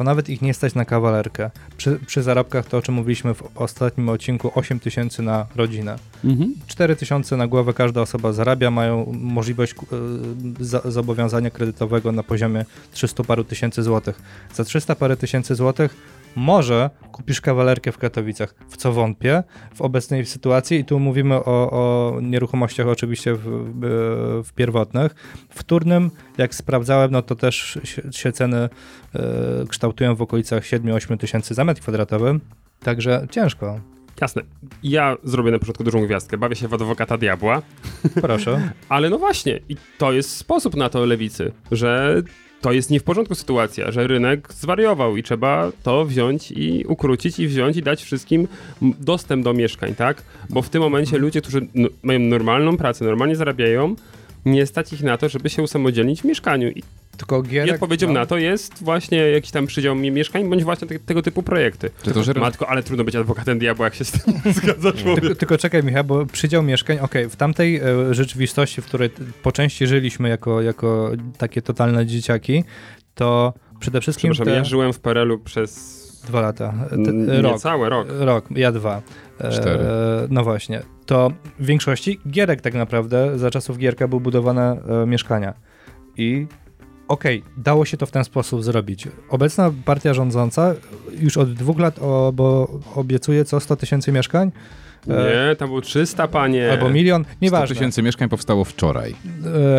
to nawet ich nie stać na kawalerkę. Przy, przy zarobkach to, o czym mówiliśmy w ostatnim odcinku, 8 tysięcy na rodzinę. Mhm. 4 tysiące na głowę każda osoba zarabia, mają możliwość e, za, zobowiązania kredytowego na poziomie 300 paru tysięcy złotych. Za 300 parę tysięcy złotych może kupisz kawalerkę w Katowicach, w co wątpię w obecnej sytuacji i tu mówimy o, o nieruchomościach oczywiście w, w, pierwotnych. Wtórnym, jak sprawdzałem, no to też się, ceny e, kształtują w okolicach 7-8 tysięcy za metr kwadratowy, także ciężko. Jasne. Ja zrobię na początku dużą gwiazdkę. Bawię się w adwokata diabła, Proszę. ale no właśnie. I to jest sposób na to lewicy, że to jest nie w porządku sytuacja, że rynek zwariował i trzeba to wziąć i ukrócić i wziąć i dać wszystkim dostęp do mieszkań, tak? Bo w tym momencie ludzie, którzy mają normalną pracę, normalnie zarabiają, nie stać ich na to, żeby się usamodzielnić w mieszkaniu. I, Tylko i gierek, odpowiedzią no. na to jest właśnie jakiś tam przydział mi mieszkań, bądź właśnie te, tego typu projekty. Czy to, że Matko, ale trudno być adwokatem diabła, jak się z tym zgadza człowiek. Tylko, tylko czekaj, Michał, bo przydział mieszkań, okej, w tamtej e, rzeczywistości, w której po części żyliśmy jako, jako takie totalne dzieciaki, to przede wszystkim Przepraszam, te ja żyłem w PRL-u przez dwa lata, rok, niecały rok. rok, ja dwa. E, Cztery. no właśnie, to w większości gierek tak naprawdę, za czasów Gierka były budowane e, mieszkania i okej, dało się to w ten sposób zrobić. Obecna partia rządząca już od dwóch lat o, bo obiecuje co, 100 tysięcy mieszkań? E, Nie, tam było 300, panie. Albo milion, 100 nieważne. tysięcy mieszkań powstało wczoraj.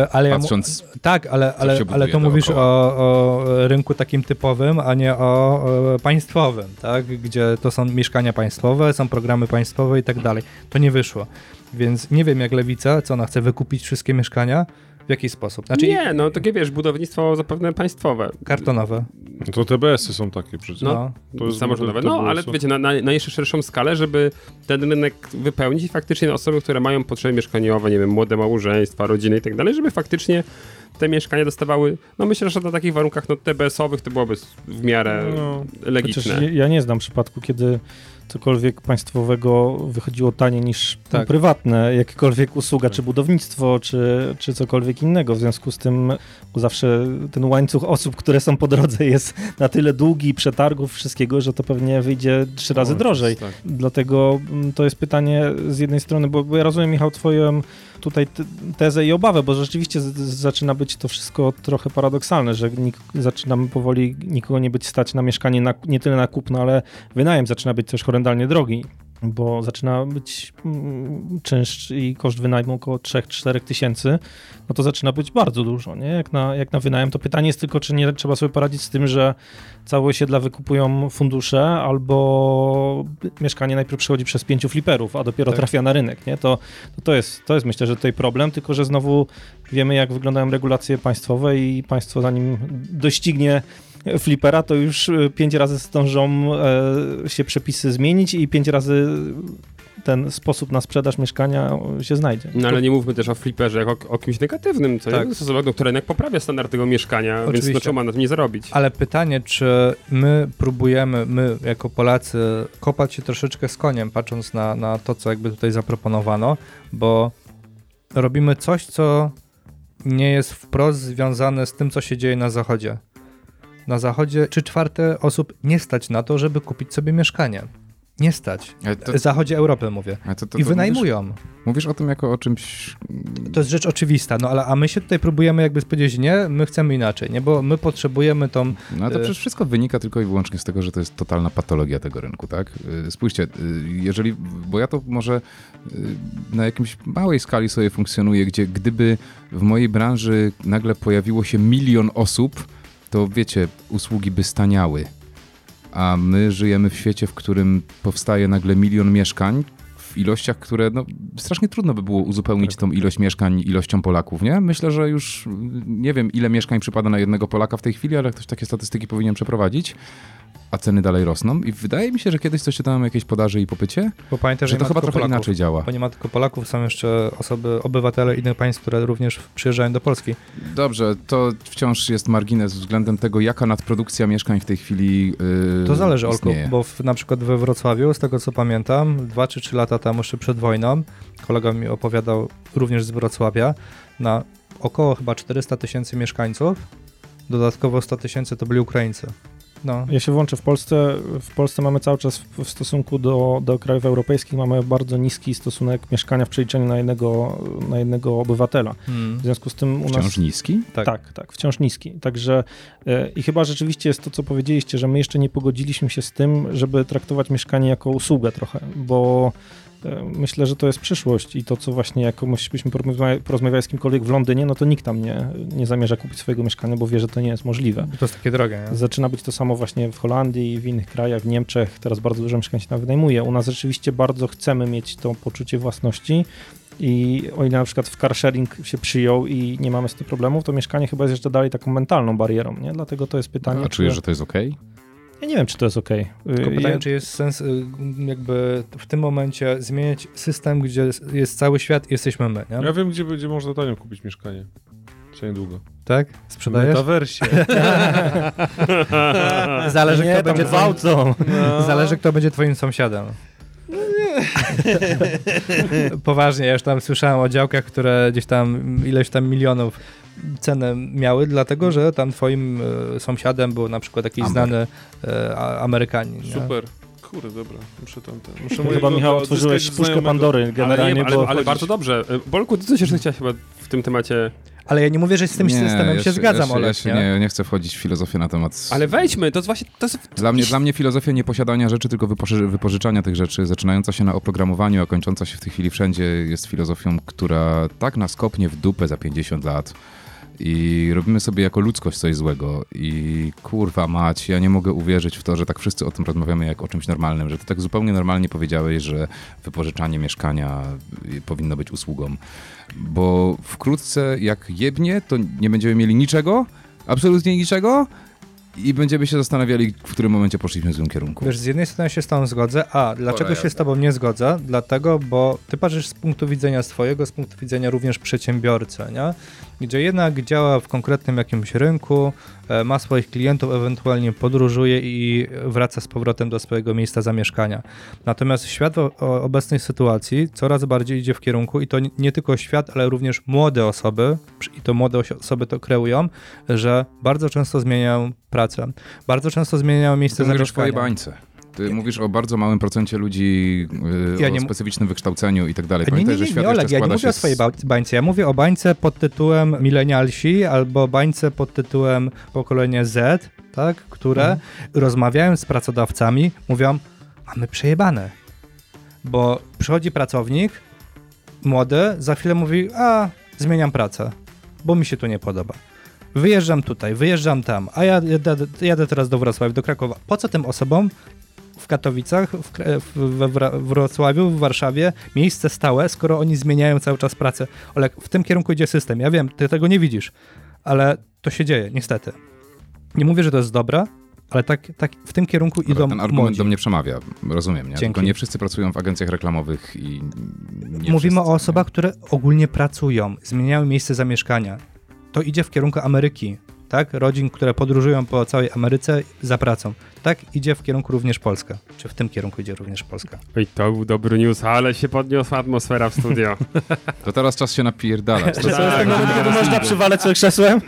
E, ale ja mu- Patrząc, tak, ale, ale, ale to mówisz o, o rynku takim typowym, a nie o, e, państwowym, tak? Gdzie to są mieszkania państwowe, są programy państwowe i tak dalej. To nie wyszło. Więc nie wiem jak Lewica, co ona chce wykupić wszystkie mieszkania, w jaki sposób. Znaczy nie, no takie wiesz, budownictwo zapewne państwowe. kartonowe. No to TBS-y są takie przecież. No. No. To jest- samorządowe. No, ale wiecie, na, na, na jeszcze szerszą skalę, żeby ten rynek wypełnić i faktycznie osoby, które mają potrzeby mieszkaniowe, nie wiem, młode małżeństwa, rodziny i tak dalej, żeby faktycznie te mieszkania dostawały, no myślę, że na takich warunkach no, TBS-owych to byłoby w miarę No. Chociaż ja- ja nie znam przypadku, kiedy cokolwiek państwowego wychodziło taniej niż Tak. prywatne, jakiekolwiek usługa, czy budownictwo, czy, czy cokolwiek innego. W związku z tym zawsze ten łańcuch osób, które są po drodze jest na tyle długi, przetargów, wszystkiego, że to pewnie wyjdzie trzy razy No, drożej. tak. Dlatego mm, to jest pytanie z jednej strony, bo, bo ja rozumiem, Michał, twoją tutaj te- tezę i obawę, bo rzeczywiście zaczyna być to wszystko trochę paradoksalne, że zaczynamy powoli nikogo nie być stać na mieszkanie, na, nie tyle na kupno, ale wynajem zaczyna być też horrendalnie drogi, bo zaczyna być mm, czynsz i koszt wynajmu około 3-4 tysięcy, no to zaczyna być bardzo dużo, nie? Jak na, jak na wynajem. To pytanie jest tylko, czy nie trzeba sobie poradzić z tym, że całe osiedla wykupują fundusze, albo mieszkanie najpierw przechodzi przez pięciu fliperów, a dopiero Tak. trafia na rynek, nie? To, to, to, jest, to jest myślę, że tutaj problem, tylko że znowu wiemy, jak wyglądają regulacje państwowe i państwo zanim doścignie flipera, to już e, pięć razy zdążą e, się przepisy zmienić i pięć razy ten sposób na sprzedaż mieszkania się znajdzie. No ale nie mówmy też o fliperze jako o, o kimś negatywnym, co Tak. jest osoba, no, która jednak poprawia standard tego mieszkania, więc Oczywiście. no czemu ma na tym nie zarobić? Ale pytanie, czy my próbujemy, my jako Polacy, kopać się troszeczkę z koniem, patrząc na, na to, co jakby tutaj zaproponowano, bo robimy coś, co nie jest wprost związane z tym, co się dzieje na Zachodzie. Na Zachodzie trzy czwarte osób nie stać na to, żeby kupić sobie mieszkanie. Nie stać. Ale to, W zachodzie Europy mówię. ale to, to, I wynajmują. Mówisz, mówisz o tym jako o czymś... To jest rzecz oczywista, no ale a my się tutaj próbujemy jakby powiedzieć, nie, my chcemy inaczej, nie, bo my potrzebujemy tą No to E, przecież wszystko wynika tylko i wyłącznie z tego, że to jest totalna patologia tego rynku, tak? Spójrzcie, jeżeli, bo ja to może na jakimś małej skali sobie funkcjonuje, gdzie gdyby w mojej branży nagle pojawiło się milion osób, to wiecie, usługi by staniały. A my żyjemy w świecie, w którym powstaje nagle milion mieszkań w ilościach, które no, strasznie trudno by było uzupełnić tą ilość mieszkań ilością Polaków, nie? Myślę, że już nie wiem, ile mieszkań przypada na jednego Polaka w tej chwili, ale ktoś takie statystyki powinien przeprowadzić, a ceny dalej rosną i wydaje mi się, że kiedyś coś czytałem o jakiejś podaży i popycie, Bo pamiętaj, że nie to chyba trochę Polaków. inaczej działa. Bo nie ma tylko Polaków, są jeszcze osoby, obywatele innych państw, które również przyjeżdżają do Polski. Dobrze, to wciąż jest margines względem tego, jaka nadprodukcja mieszkań w tej chwili yy, To zależy, Olku, bo w, na przykład we Wrocławiu, z tego co pamiętam, dwa czy trzy lata temu, jeszcze przed wojną, kolega mi opowiadał również z Wrocławia, na około chyba 400 tysięcy mieszkańców, dodatkowo 100 tysięcy to byli Ukraińcy. No, Ja się włączę w Polsce. W Polsce mamy cały czas w, w stosunku do, do krajów europejskich mamy bardzo niski stosunek mieszkania w przeliczeniu na jednego, na jednego obywatela. hmm. W związku z tym u Wciąż nas niski? tak. tak, tak, wciąż niski. Także e, i chyba rzeczywiście jest to, co powiedzieliście, że my jeszcze nie pogodziliśmy się z tym, żeby traktować mieszkanie jako usługę trochę, bo myślę, że to jest przyszłość i to, co właśnie jak komuś byśmy porozmawia- porozmawiali z kimkolwiek w Londynie, no to nikt tam nie, nie zamierza kupić swojego mieszkania, bo wie, że to nie jest możliwe. To jest takie drogie, nie? Zaczyna być to samo właśnie w Holandii i w innych krajach, w Niemczech. Teraz bardzo dużo mieszkań się tam wynajmuje. U nas rzeczywiście bardzo chcemy mieć to poczucie własności i o ile na przykład w car sharing się przyjął i nie mamy z tym problemów, to mieszkanie chyba jest jeszcze dalej taką mentalną barierą, nie? Dlatego to jest pytanie. A czujesz, czy... że to jest ok? Ja nie wiem, czy to jest ok. Tylko pytanie, czy jest sens y, jakby w tym momencie zmieniać system, gdzie jest cały świat i jesteśmy my, nie? Ja wiem, gdzie będzie można tanio kupić mieszkanie. Co niedługo. Tak? Sprzedajesz? Metaversie. Zależy, nie, kto będzie twoim, gwałcą. No. Zależy, kto będzie twoim sąsiadem. Poważnie, ja już tam słyszałem o działkach, które gdzieś tam ileś tam milionów cenę miały, dlatego że tam twoim e, sąsiadem był na przykład jakiś Amer. znany e, Amerykanin. nie? Super. Kurde, dobra. Muszę tam ten. Muszę Chyba Michał otworzyłeś puszkę znajomego. Pandory Ale, generalnie, nie, ale, bo ale bardzo dobrze. E, Bolku, ty coś jeszcze chciałeś chyba w tym temacie... Ale ja nie mówię, że z tym nie, systemem ja się zgadzam, ja Olek, się nie? nie, nie chcę wchodzić w filozofię na temat... Ale wejdźmy, to jest właśnie... To jest... Dla mnie, dla mnie filozofia nie posiadania rzeczy, tylko wypoży- wypożyczania tych rzeczy, zaczynająca się na oprogramowaniu, a kończąca się w tej chwili wszędzie, jest filozofią, która tak nas kopnie w dupę za 50 lat i robimy sobie jako ludzkość coś złego i kurwa mać, ja nie mogę uwierzyć w to, że tak wszyscy o tym rozmawiamy jak o czymś normalnym, że ty tak zupełnie normalnie powiedziałeś, że wypożyczanie mieszkania y, powinno być usługą, bo wkrótce jak jebnie, to nie będziemy mieli niczego, absolutnie niczego i będziemy się zastanawiali, w którym momencie poszliśmy w złym kierunku. Wiesz, z jednej strony się z tobą zgodzę, a dlaczego się z tobą nie zgodzę? Dlatego, bo ty patrzysz z punktu widzenia swojego, z punktu widzenia również przedsiębiorcy, nie? Gdzie jednak działa w konkretnym jakimś rynku, e, ma swoich klientów, ewentualnie podróżuje i wraca z powrotem do swojego miejsca zamieszkania. Natomiast świat obecnej sytuacji coraz bardziej idzie w kierunku i to nie, tylko świat, ale również młode osoby, i to młode osoby to kreują, że bardzo często zmieniają pracę. Bardzo często zmieniają miejsce mówisz zamieszkania. twojej bańce. Ty mówisz o bardzo małym procencie ludzi, yy, Ja o nie- specyficznym wykształceniu i tak dalej. Nie, nie, Pamiętaj, nie, że nie, świat nie Oleg, ja nie mówię o swojej ba- bańce. Ja mówię o bańce pod tytułem milenialsi albo bańce pod tytułem pokolenie Z, tak, które Mhm. rozmawiają z pracodawcami, mówią, mamy przejebane. Bo przychodzi pracownik młody, za chwilę mówi, a zmieniam pracę, bo mi się tu nie podoba. Wyjeżdżam tutaj, wyjeżdżam tam, a ja jadę, jadę teraz do Wrocławia, do Krakowa. Po co tym osobom w Katowicach, w, we Wrocławiu, w Warszawie miejsce stałe, skoro oni zmieniają cały czas pracę? Ale w tym kierunku idzie system. Ja wiem, ty tego nie widzisz, ale to się dzieje, niestety. Nie mówię, że to jest dobre, ale tak, tak w tym kierunku Dobra, idą Ten argument młodzi. do mnie przemawia, rozumiem, nie? Dzięki. Tylko nie wszyscy pracują w agencjach reklamowych i nie Mówimy wszyscy, o osobach, które ogólnie pracują, zmieniają miejsce zamieszkania. To idzie w kierunku Ameryki, tak? Rodzin, które podróżują po całej Ameryce za pracą. Tak idzie w kierunku również Polska. Czy w tym kierunku idzie również Polska? Oj, to był dobry news, ale się podniosła atmosfera w studio. To teraz czas się napierdalać. Jest Tak, tak. można przywalać sobie krzesłem?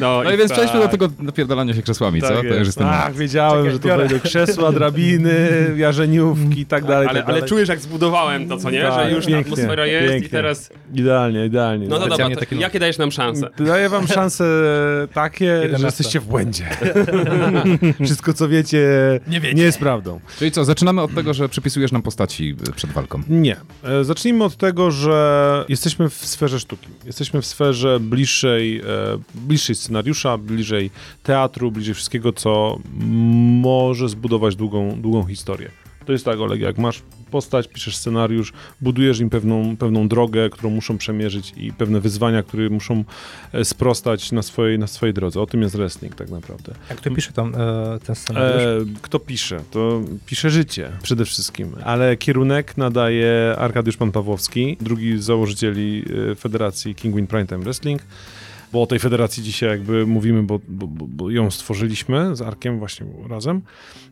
No, No i więc przejdźmy do tego napierdalania się krzesłami, co? To już jest ten Tak, wiedziałem, że to będą krzesła, drabiny, jarzeniówki i tak dalej. ale, tak ale dalej. czujesz jak zbudowałem to, co nie? Tak, że już pięknie, atmosfera jest pięknie. i teraz... Idealnie, idealnie. No to dobra, to taki- jakie dajesz nam szanse? Daję wam szanse takie, że jesteście w błędzie. Wszystko, co wiecie, nie, jest prawdą. Czyli co, zaczynamy od tego, że przypisujesz nam postaci y, przed walką. Nie. E, Zacznijmy od tego, że jesteśmy w sferze sztuki. Jesteśmy w sferze bliższej, e, bliższej scenariusza, bliżej teatru, bliżej wszystkiego, co może zbudować długą, długą historię. To jest tak, Oleg, jak masz postać, piszesz scenariusz, budujesz im pewną, pewną drogę, którą muszą przemierzyć i pewne wyzwania, które muszą e, sprostać na swojej, na swojej drodze. O tym jest wrestling tak naprawdę. Jak kto pisze tam, e, ten scenariusz? E, kto pisze? To pisze życie przede wszystkim, ale kierunek nadaje Arkadiusz Pan Pawłowski, drugi z założycieli e, Federacji King Win Primetime Wrestling, bo o tej federacji dzisiaj jakby mówimy, bo, bo, bo, ją stworzyliśmy z Arkiem właśnie razem.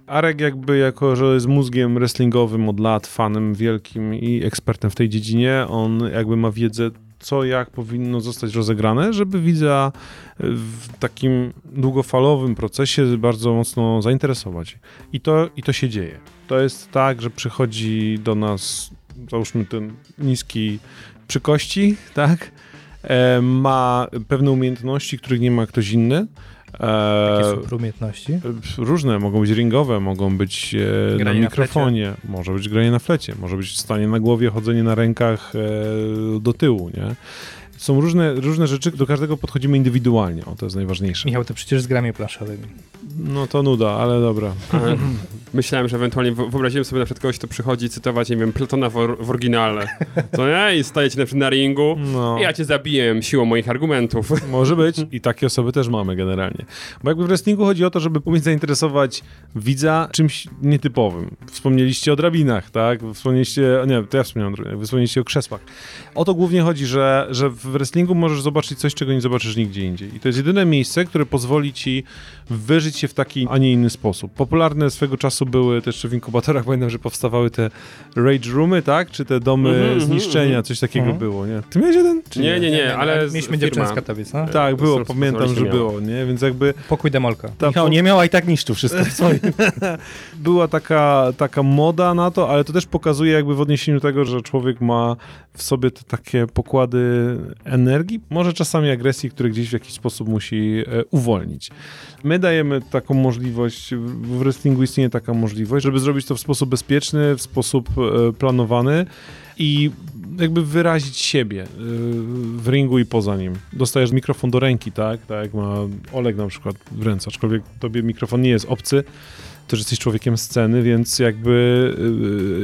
Arek jakby jako, że jest mózgiem wrestlingowym od lat, fanem wielkim i ekspertem w tej dziedzinie, on jakby ma wiedzę co jak powinno zostać rozegrane, żeby widza w takim długofalowym procesie bardzo mocno zainteresować. I to, I to się dzieje. To jest tak, że przychodzi do nas, załóżmy ten niski przy kości, tak? E, ma pewne umiejętności, których nie ma ktoś inny. Jakie E, super umiejętności? Różne, mogą być ringowe, mogą być e, na Granie na mikrofonie, może być granie na flecie, może być stanie na głowie, chodzenie na rękach e, do tyłu, nie? Są różne, różne rzeczy, do każdego podchodzimy indywidualnie, o to jest najważniejsze. Michał, ty przecież z grami planszowymi. No to nuda, ale dobra. myślałem, że ewentualnie wyobraziłem sobie na przykład kogoś, kto przychodzi cytować, nie wiem, Platona w, or- w oryginale. To nie? I stajecie na przykład na ringu No. i ja cię zabiję siłą moich argumentów. Może być i takie osoby też mamy generalnie. Bo jakby w wrestlingu chodzi o to, żeby umieć zainteresować widza czymś nietypowym. Wspomnieliście o drabinach, tak? Wspomnieliście, nie, to ja wspomniałem wspomnieliście o krzesłach. O to głównie chodzi, że, że w wrestlingu możesz zobaczyć coś, czego nie zobaczysz nigdzie indziej. I to jest jedyne miejsce, które pozwoli ci wyżyć się w taki, a nie inny sposób. Popularne swego czasu były też w inkubatorach, pamiętam, że powstawały te rage roomy, tak? Czy te domy Mhm, mhm, zniszczenia, mhm. coś takiego Mhm. było, nie? Ty miałeś jeden? Czy Nie, nie, nie, ale z- Mieliśmy dziewczynę z Katowic, no? Tak, było, pamiętam, że było, nie? Więc jakby Pokój demolka. ta, Michał nie miał, a i tak niszczył wszystko w swoim. była taka, taka moda na to, ale to też pokazuje jakby w odniesieniu do tego, że człowiek ma w sobie te takie pokłady energii, może czasami agresji, które gdzieś w jakiś sposób musi e, uwolnić. My dajemy taką możliwość, w wrestlingu istnieje taka możliwość, żeby zrobić to w sposób bezpieczny, w sposób e, planowany i jakby wyrazić siebie e, w ringu i poza nim. Dostajesz mikrofon do ręki, tak? Tak jak ma Oleg na przykład w ręce, aczkolwiek tobie mikrofon nie jest obcy, to, że jesteś człowiekiem sceny, więc jakby,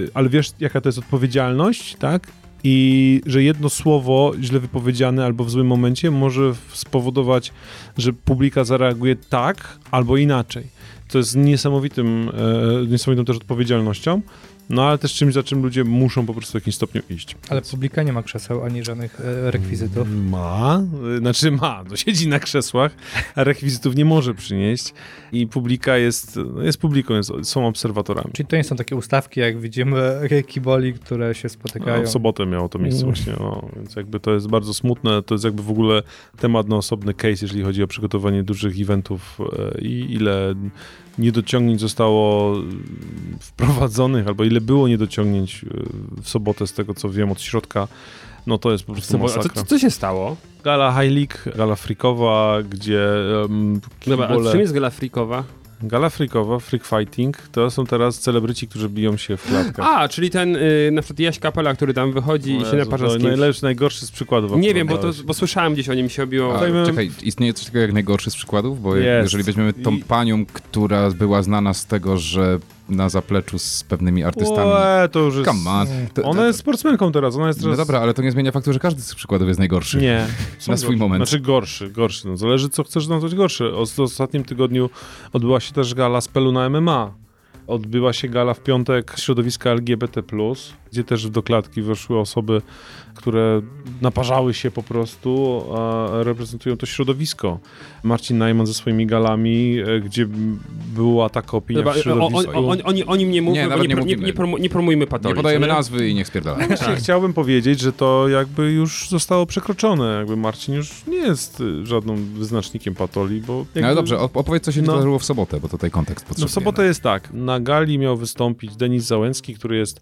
yy, ale wiesz, jaka to jest odpowiedzialność, tak? I że jedno słowo źle wypowiedziane albo w złym momencie może spowodować, że publika zareaguje tak albo inaczej. To jest niesamowitym, e, niesamowitą też odpowiedzialnością, no ale też czymś, za czym ludzie muszą po prostu w jakimś stopniu iść. Ale publika nie ma krzeseł ani żadnych e, rekwizytów. Ma, y, znaczy ma, no siedzi na krzesłach, a rekwizytów nie może przynieść i publika jest, jest publiką, jest, są obserwatorami. Czyli to nie są takie ustawki, jak widzimy kiboli, które się spotykają. No, w sobotę miało to miejsce Mm. właśnie, no, więc jakby to jest bardzo smutne, to jest jakby w ogóle temat na osobny case, jeżeli chodzi o przygotowanie dużych eventów e, i ile niedociągnięć zostało mm, wprowadzonych, albo ile było niedociągnięć e, w sobotę z tego, co wiem od środka, no to jest po prostu Co, a co, masakra. co, się stało? Gala High League, gala freakowa, gdzie um, Dobra, a czym jest gala freakowa? Gala freakowa, freak fighting, to są teraz celebryci, którzy biją się w klatkach. A, czyli ten y, na przykład Jaś Kapela, który tam wychodzi i się naparza to z kimś. najlepszy, najgorszy z przykładów. Nie wiem, bo, to, bo słyszałem gdzieś o nim się obiło. A, czekaj, istnieje coś takiego jak najgorszy z przykładów? Bo Jest. jeżeli weźmiemy tą I- panią, która była znana z tego, że na zapleczu z pewnymi artystami... Łe, to już jest... Come on. To, Ona jest sportsmenką teraz, ona jest teraz... No dobra, ale to nie zmienia faktu, że każdy z tych przykładów jest najgorszy. Nie. Są Na swój gorsze. moment. Znaczy gorszy, gorszy. No, zależy, co chcesz nazwać gorszy. O- W ostatnim tygodniu odbyła się też gala z Pelu na MMA. Odbyła się gala w piątek środowiska LGBT+, gdzie też do klatki weszły osoby, które naparzały się po prostu, a reprezentują to środowisko. Marcin Najman ze swoimi galami, e, gdzie była taka opinia Dobra, w o, o, środowisku. o, oni, oni nie mówią, Nie, nie, nie nie, mówimy. nie, promu, nie promujmy patologii. Nie podajemy nazwy i niech spierdala. Właśnie chciałbym powiedzieć, że to jakby już zostało przekroczone. Jakby Marcin już nie jest y, żadnym wyznacznikiem patolii, bo... Jakby... No ale dobrze, op- opowiedz co się No. wydarzyło w sobotę, bo tutaj kontekst No potrzebujemy. w sobotę jest tak. Na gali miał wystąpić Denis Załęcki, który jest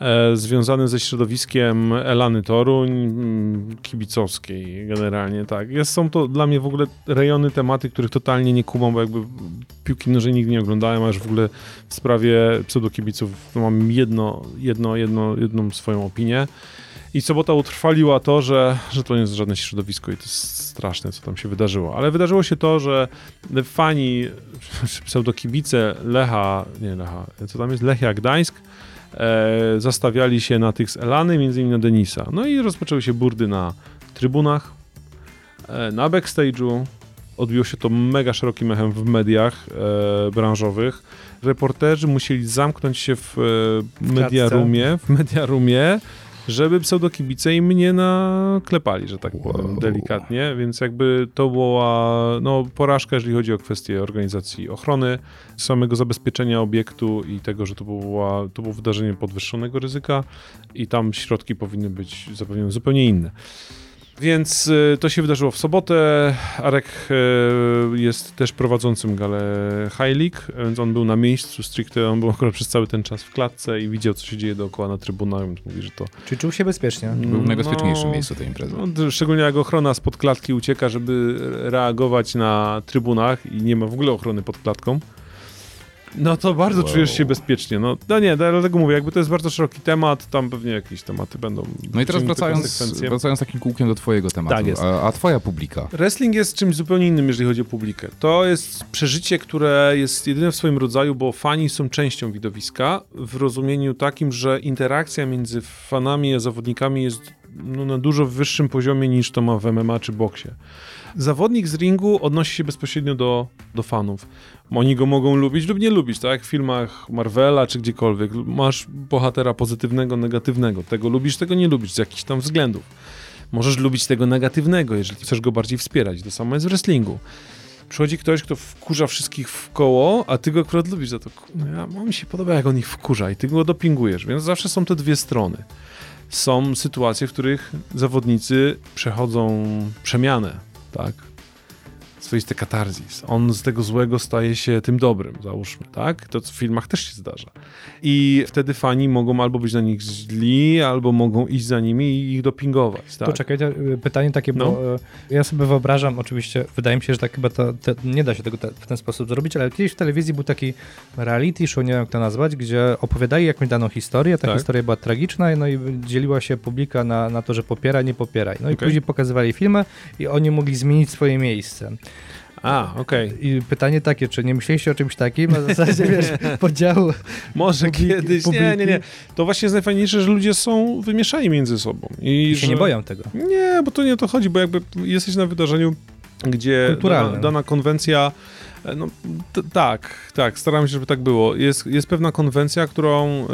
e, związany ze środowiskiem Elany Toruń, mm, kibicowskiej generalnie, tak. Jest, są to dla mnie w ogóle rejony, tematy, których totalnie nie kumam, bo jakby piłki nożnej nigdy nie oglądałem, a już w ogóle w sprawie pseudokibiców mam jedno, jedno, jedno, jedną swoją opinię. I sobota utrwaliła to, że, że to nie jest żadne środowisko i to jest straszne, co tam się wydarzyło. Ale wydarzyło się to, że fani, pseudokibice Lecha, nie Lecha, co tam jest, Lechia Gdańsk, e, zastawiali się na tych z Elany, między innymi na Denisa. No i rozpoczęły się burdy na trybunach, e, na backstage'u. Odbiło się to mega szerokim echem w mediach e, branżowych. Reporterzy musieli zamknąć się w e, mediarumie, w mediarumie, żeby pseudokibice im nie naklepali, że tak powiem, Wow. delikatnie, więc jakby to była no, porażka, jeżeli chodzi o kwestię organizacji ochrony, samego zabezpieczenia obiektu i tego, że to, była, to było wydarzenie podwyższonego ryzyka i tam środki powinny być zapewnione zupełnie inne. Więc y, to się wydarzyło w sobotę. Arek y, jest też prowadzącym galę High League, więc on był na miejscu stricte, on był akurat przez cały ten czas w klatce i widział, co się dzieje dookoła na trybunach, więc mówi, że to... Czy czuł się bezpiecznie? Był w najbezpieczniejszym no, miejscu tej imprezy. no, szczególnie jak ochrona spod klatki ucieka, żeby reagować na trybunach i nie ma w ogóle ochrony pod klatką, No to bardzo Wow. czujesz się bezpiecznie. No, no nie, dlatego mówię, jakby to jest bardzo szeroki temat, tam pewnie jakieś tematy będą. No i teraz wracając, wracając takim kółkiem do twojego tematu, Tak jest. a, a twoja publika? Wrestling jest czymś zupełnie innym, jeżeli chodzi o publikę. To jest przeżycie, które jest jedyne w swoim rodzaju, bo fani są częścią widowiska w rozumieniu takim, że interakcja między fanami a zawodnikami jest no, na dużo wyższym poziomie niż to ma w MMA czy boksie. Zawodnik z ringu odnosi się bezpośrednio do, do fanów. Oni go mogą lubić lub nie lubić, tak jak w filmach Marvela czy gdziekolwiek. Masz bohatera pozytywnego, negatywnego. Tego lubisz, tego nie lubisz z jakichś tam względów. Możesz lubić tego negatywnego, jeżeli chcesz go bardziej wspierać. To samo jest w wrestlingu. Przychodzi ktoś, kto wkurza wszystkich w koło, a ty go akurat lubisz za to. No mi się podoba, jak on ich wkurza i ty go dopingujesz. Więc zawsze są te dwie strony. Są sytuacje, w których zawodnicy przechodzą przemianę, tak? Swoiste katarzis. On z tego złego staje się tym dobrym, załóżmy, tak? To w filmach też się zdarza. I wtedy fani mogą albo być na nich źli, albo mogą iść za nimi i ich dopingować, tak? To czekajcie, y, pytanie takie, bo No. y, ja sobie wyobrażam, oczywiście, wydaje mi się, że tak chyba to, to nie da się tego te, w ten sposób zrobić, ale kiedyś w telewizji był taki reality show, nie wiem jak to nazwać, gdzie opowiadali jakąś daną historię, ta Tak. historia była tragiczna, no i dzieliła się publika na, na to, że popiera, nie popieraj. No i Okej. później pokazywali filmy i oni mogli zmienić swoje miejsce. A, okej. I pytanie takie, czy nie myśleliście o czymś takim, na zasadzie, wiesz, podziału Może Publiki- kiedyś. Nie, nie, nie. publiki. To właśnie jest najfajniejsze, że ludzie są wymieszani między sobą. I, i się że... nie boją tego. Nie, bo to nie o to chodzi, bo jakby jesteś na wydarzeniu, gdzie dana, dana konwencja. e, No, t- tak, tak, staram się, żeby tak było. Jest, jest pewna konwencja, którą y,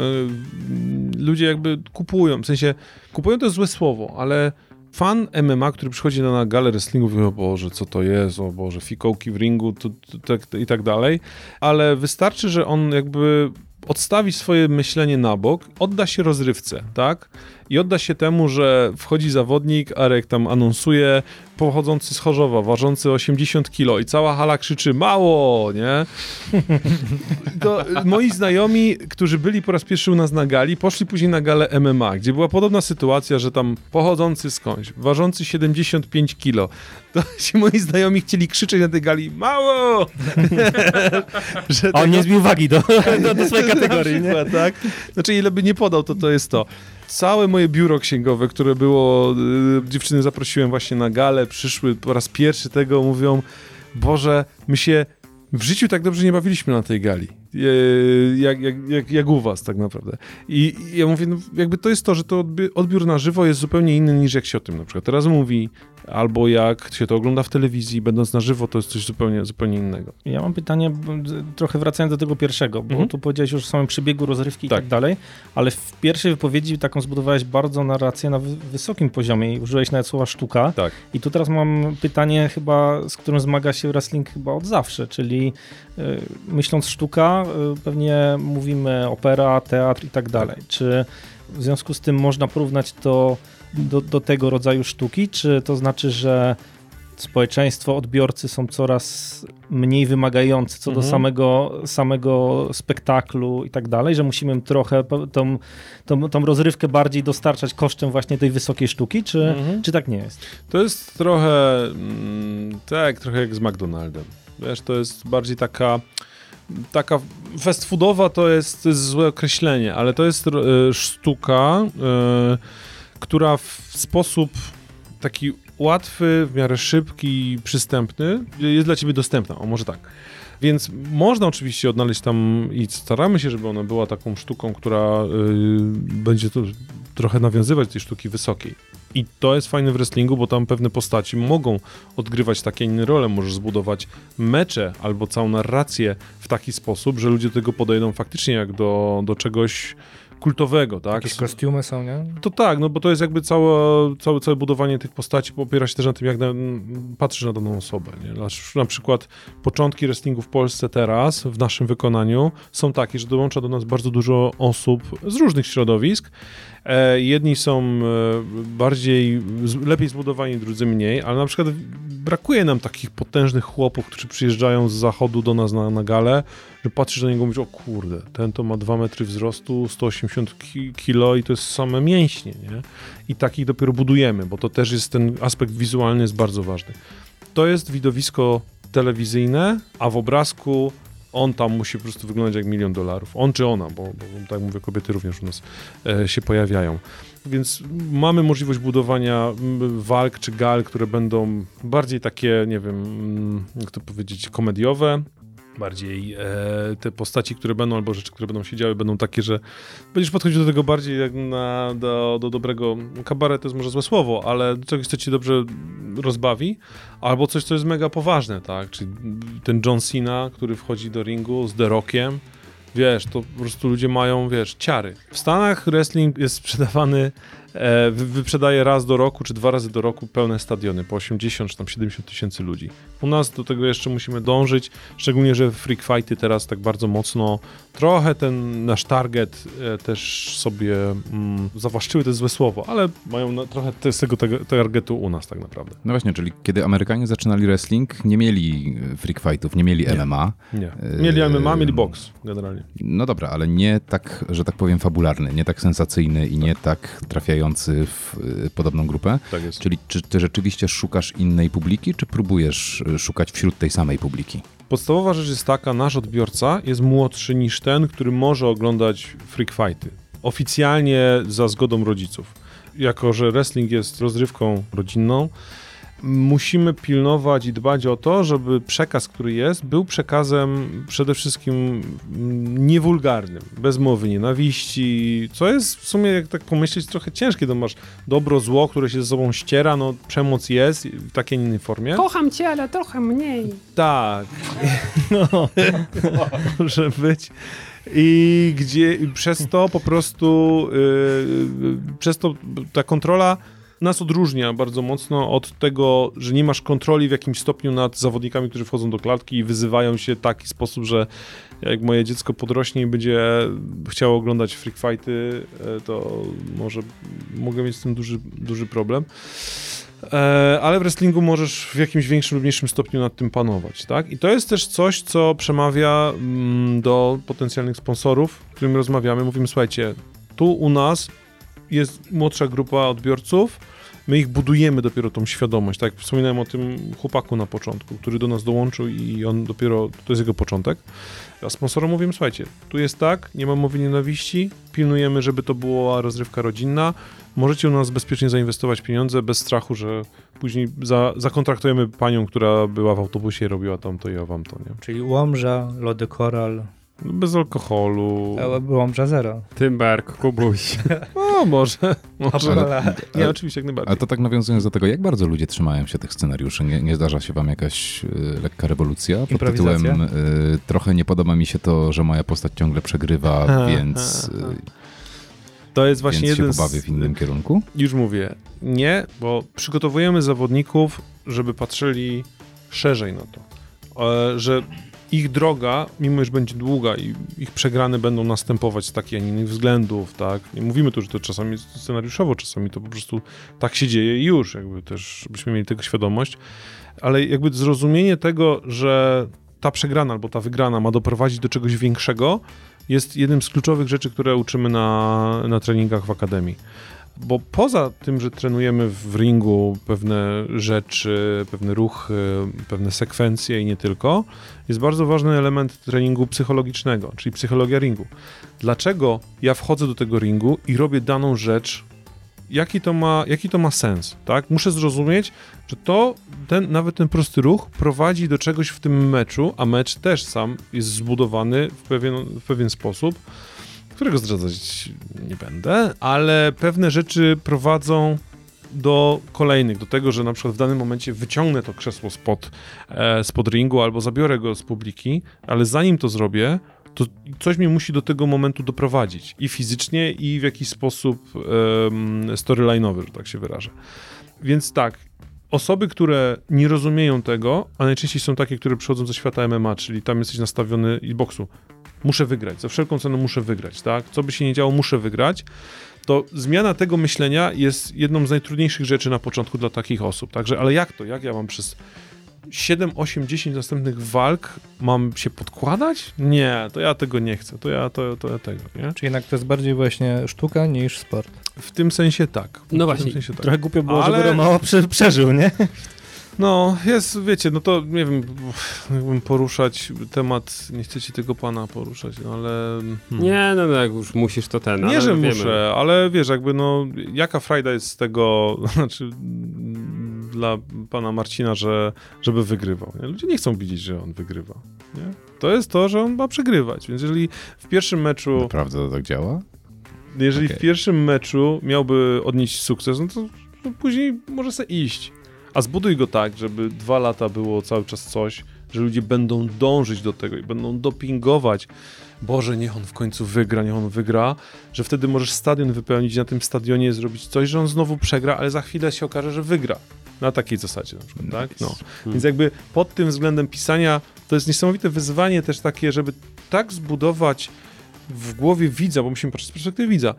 ludzie jakby kupują. W sensie, kupują to jest złe słowo, ale fan MMA, który przychodzi na galę wrestlingu, mówi, o Boże, co to jest, o Boże, fikołki w ringu to, to, tak, i tak dalej, ale wystarczy, że on jakby odstawi swoje myślenie na bok, odda się rozrywce, tak? I odda się temu, że wchodzi zawodnik, Arek tam anonsuje, pochodzący z Chorzowa, ważący 80 kilo i cała hala krzyczy mało, nie? To y, moi znajomi, którzy byli po raz pierwszy u nas na gali, poszli później na galę MMA, gdzie była podobna sytuacja, że tam pochodzący skądś, ważący 75 kilo, to ci moi znajomi chcieli krzyczeć na tej gali mało! że A on tego- nie zbił wagi do, do, do swojej kategorii, nie? tak? Znaczy, ile by nie podał, to to jest to. Całe moje biuro księgowe, które było, y, dziewczyny zaprosiłem właśnie na galę, przyszły po raz pierwszy tego, mówią, Boże, my się w życiu tak dobrze nie bawiliśmy na tej gali, jak, jak, jak, jak u was tak naprawdę. I, i ja mówię, no, jakby to jest to, że to odbi- odbiór na żywo jest zupełnie inny niż jak się o tym na przykład teraz mówi, albo jak się to ogląda w telewizji, będąc na żywo, to jest coś zupełnie, zupełnie innego. Ja mam pytanie, trochę wracając do tego pierwszego, bo Mhm. tu powiedziałeś już o samym przebiegu rozrywki i Tak. tak dalej, ale w pierwszej wypowiedzi taką zbudowałeś bardzo narrację na wy- wysokim poziomie i użyłeś nawet słowa sztuka. Tak. I tu teraz mam pytanie chyba, z którym zmaga się wrestling chyba od zawsze, czyli myśląc sztuka, y, pewnie mówimy opera, teatr i tak dalej. Czy w związku z tym można porównać to do, do tego rodzaju sztuki, czy to znaczy, że społeczeństwo, odbiorcy są coraz mniej wymagający co do Mhm. samego, samego spektaklu i tak dalej, że musimy im trochę tą, tą, tą rozrywkę bardziej dostarczać kosztem właśnie tej wysokiej sztuki, czy, Mhm. czy tak nie jest? To jest trochę mm, tak, trochę jak z McDonaldem. Wiesz, to jest bardziej taka taka fast foodowa to jest, to jest złe określenie, ale to jest e, sztuka, e, która w sposób taki łatwy, w miarę szybki, przystępny jest dla ciebie dostępna. O, może tak. Więc można oczywiście odnaleźć tam i staramy się, żeby ona była taką sztuką, która y, będzie to trochę nawiązywać do tej sztuki wysokiej. I to jest fajne w wrestlingu, bo tam pewne postaci mogą odgrywać takie inne role. Możesz zbudować mecze albo całą narrację w taki sposób, że ludzie do tego podejdą faktycznie jak do, do czegoś kultowego, tak? Jakieś kostiumy są, nie? To tak, no bo to jest jakby całe, całe, całe budowanie tych postaci opiera się też na tym, jak na, patrzysz na daną osobę. Nie? Na, przykład początki wrestlingu w Polsce teraz, w naszym wykonaniu, są takie, że dołącza do nas bardzo dużo osób z różnych środowisk. E, jedni są e, bardziej, lepiej zbudowani, drudzy mniej, ale na przykład brakuje nam takich potężnych chłopów, którzy przyjeżdżają z zachodu do nas na, na galę, że patrzysz na niego i mówisz, o kurde, ten to ma 2 metry wzrostu, 180 ki kilo i to jest same mięśnie, nie? I takich dopiero budujemy, bo to też jest ten aspekt wizualny jest bardzo ważny. To jest widowisko telewizyjne, a w obrazku on tam musi po prostu wyglądać jak milion dolarów. On czy ona, bo, bo tak mówię, kobiety również u nas e, się pojawiają. Więc mamy możliwość budowania walk czy gal, które będą bardziej takie, nie wiem, mm, jak to powiedzieć, komediowe, bardziej e, te postaci, które będą, albo rzeczy, które będą się działy, będą takie, że będziesz podchodził do tego bardziej jak na, do, do dobrego, kabaret to jest może złe słowo, ale czegoś, co ci dobrze rozbawi, albo coś, co jest mega poważne, tak, czyli ten John Cena, który wchodzi do ringu z The Rockiem, wiesz, to po prostu ludzie mają, wiesz, ciary. W Stanach wrestling jest sprzedawany wyprzedaje raz do roku, czy dwa razy do roku pełne stadiony, po 80 czy tam 70 tysięcy ludzi. U nas do tego jeszcze musimy dążyć, szczególnie, że freak fighty teraz tak bardzo mocno, trochę ten nasz target e, też sobie mm, zawłaszczyły, to jest złe słowo, ale mają na, trochę z tego targetu u nas tak naprawdę. No właśnie, czyli kiedy Amerykanie zaczynali wrestling, nie mieli e, freak fightów, nie mieli MMA. Nie. Mieli MMA, mieli boks generalnie. No dobra, ale nie tak, że tak powiem, fabularny, nie tak sensacyjny i nie tak trafiający w y, podobną grupę. Tak jest. Czyli czy ty rzeczywiście szukasz innej publiki, czy próbujesz y, szukać wśród tej samej publiki? Podstawowa rzecz jest taka, nasz odbiorca jest młodszy niż ten, który może oglądać freak fighty. Oficjalnie za zgodą rodziców. Jako, że wrestling jest rozrywką rodzinną, musimy pilnować i dbać o to, żeby przekaz, który jest, był przekazem przede wszystkim niewulgarnym, bez mowy nienawiści, co jest w sumie, jak tak pomyśleć, trochę ciężkie, to masz dobro, zło, które się ze sobą ściera, no przemoc jest w takiej innej formie. Kocham cię, ale trochę mniej. Tak. No, może być. I gdzie przez to po prostu, yy, przez to ta kontrola nas odróżnia bardzo mocno od tego, że nie masz kontroli w jakimś stopniu nad zawodnikami, którzy wchodzą do klatki i wyzywają się w taki sposób, że jak moje dziecko podrośnie i będzie chciało oglądać freak fighty, e, to może mogę mieć z tym duży, duży problem. E, ale w wrestlingu możesz w jakimś większym lub mniejszym stopniu nad tym panować, tak? I to jest też coś, co przemawia mm, do potencjalnych sponsorów, z którymi rozmawiamy. Mówimy, słuchajcie, tu u nas jest młodsza grupa odbiorców, my ich budujemy dopiero tą świadomość, tak? Wspominałem o tym chłopaku na początku, który do nas dołączył i on dopiero, to jest jego początek. A sponsorom mówimy, słuchajcie, tu jest tak, nie ma mowy nienawiści, pilnujemy, żeby to była rozrywka rodzinna, możecie u nas bezpiecznie zainwestować pieniądze bez strachu, że później za, zakontraktujemy panią, która była w autobusie i robiła tamto i ja wam to, nie? Czyli Łomża, Lody Koral, Bez alkoholu. e, Łomża Zero. Tymbark, Kubuś. No, może. może. Hola. Nie, oczywiście, jak najbardziej. A to tak nawiązując do tego, jak bardzo ludzie trzymają się tych scenariuszy? Nie, nie zdarza się wam jakaś y, lekka rewolucja pod tytułem y, trochę nie podoba mi się to, że moja postać ciągle przegrywa, więc, y, To jest właśnie więc się jeden pobawię z... w innym kierunku? Już mówię, nie, bo przygotowujemy zawodników, żeby patrzyli szerzej na to. E, Że ich droga, mimo iż będzie długa i ich przegrane będą następować z takich, a nie innych względów, tak? Nie mówimy tu, że to czasami jest scenariuszowo, czasami to po prostu tak się dzieje i już, jakby też, żebyśmy mieli tego świadomość, ale jakby zrozumienie tego, że ta przegrana albo ta wygrana ma doprowadzić do czegoś większego, jest jednym z kluczowych rzeczy, które uczymy na, na treningach w akademii. Bo poza tym, że trenujemy w ringu pewne rzeczy, pewne ruchy, pewne sekwencje i nie tylko, jest bardzo ważny element treningu psychologicznego, czyli psychologia ringu. Dlaczego ja wchodzę do tego ringu i robię daną rzecz, jaki to ma, jaki to ma sens, tak? Muszę zrozumieć, że to, ten, nawet ten prosty ruch prowadzi do czegoś w tym meczu, a mecz też sam jest zbudowany w pewien, w pewien sposób, którego zdradzać nie będę, ale pewne rzeczy prowadzą do kolejnych, do tego, że na przykład w danym momencie wyciągnę to krzesło spod, e, spod ringu albo zabiorę go z publiki, ale zanim to zrobię, to coś mnie musi do tego momentu doprowadzić i fizycznie, i w jakiś sposób em, storyline'owy, że tak się wyrażę. Więc tak, osoby, które nie rozumieją tego, a najczęściej są takie, które przychodzą ze świata MMA, czyli tam jesteś nastawiony i boksu, muszę wygrać, za wszelką cenę muszę wygrać, tak? Co by się nie działo, muszę wygrać. To zmiana tego myślenia jest jedną z najtrudniejszych rzeczy na początku dla takich osób. Także, ale jak to? Jak ja mam przez 7, 8, 10 następnych walk mam się podkładać? Nie, to ja tego nie chcę. To ja, to, to ja tego, nie? Czy jednak to jest bardziej właśnie sztuka niż sport? W tym sensie tak. No w właśnie, Tym sensie tak. Trochę głupio było, Ale- żeby Romeo przeżył, nie? No, jest, wiecie, no to nie wiem, jakbym poruszać temat, nie chcecie tego pana poruszać, no ale... Hmm. Nie, no, no jak już musisz, to ten. Nie, że wiemy. muszę, ale wiesz, jakby no, jaka frajda jest z tego, znaczy dla pana Marcina, że, żeby wygrywał. Nie? Ludzie nie chcą widzieć, że on wygrywa. Nie? To jest to, że on ma przegrywać, więc jeżeli w pierwszym meczu, Naprawdę to tak działa? jeżeli okej. w pierwszym meczu miałby odnieść sukces, no to no później może sobie iść. A zbuduj go tak, żeby dwa lata było cały czas coś, że ludzie będą dążyć do tego i będą dopingować. Boże, niech on w końcu wygra, niech on wygra, że wtedy możesz stadion wypełnić na tym stadionie zrobić coś, że on znowu przegra, ale za chwilę się okaże, że wygra. Na takiej zasadzie na przykład, tak? No. Więc jakby pod tym względem pisania to jest niesamowite wyzwanie też takie, żeby tak zbudować w głowie widza, bo musimy patrzeć z perspektywy widza,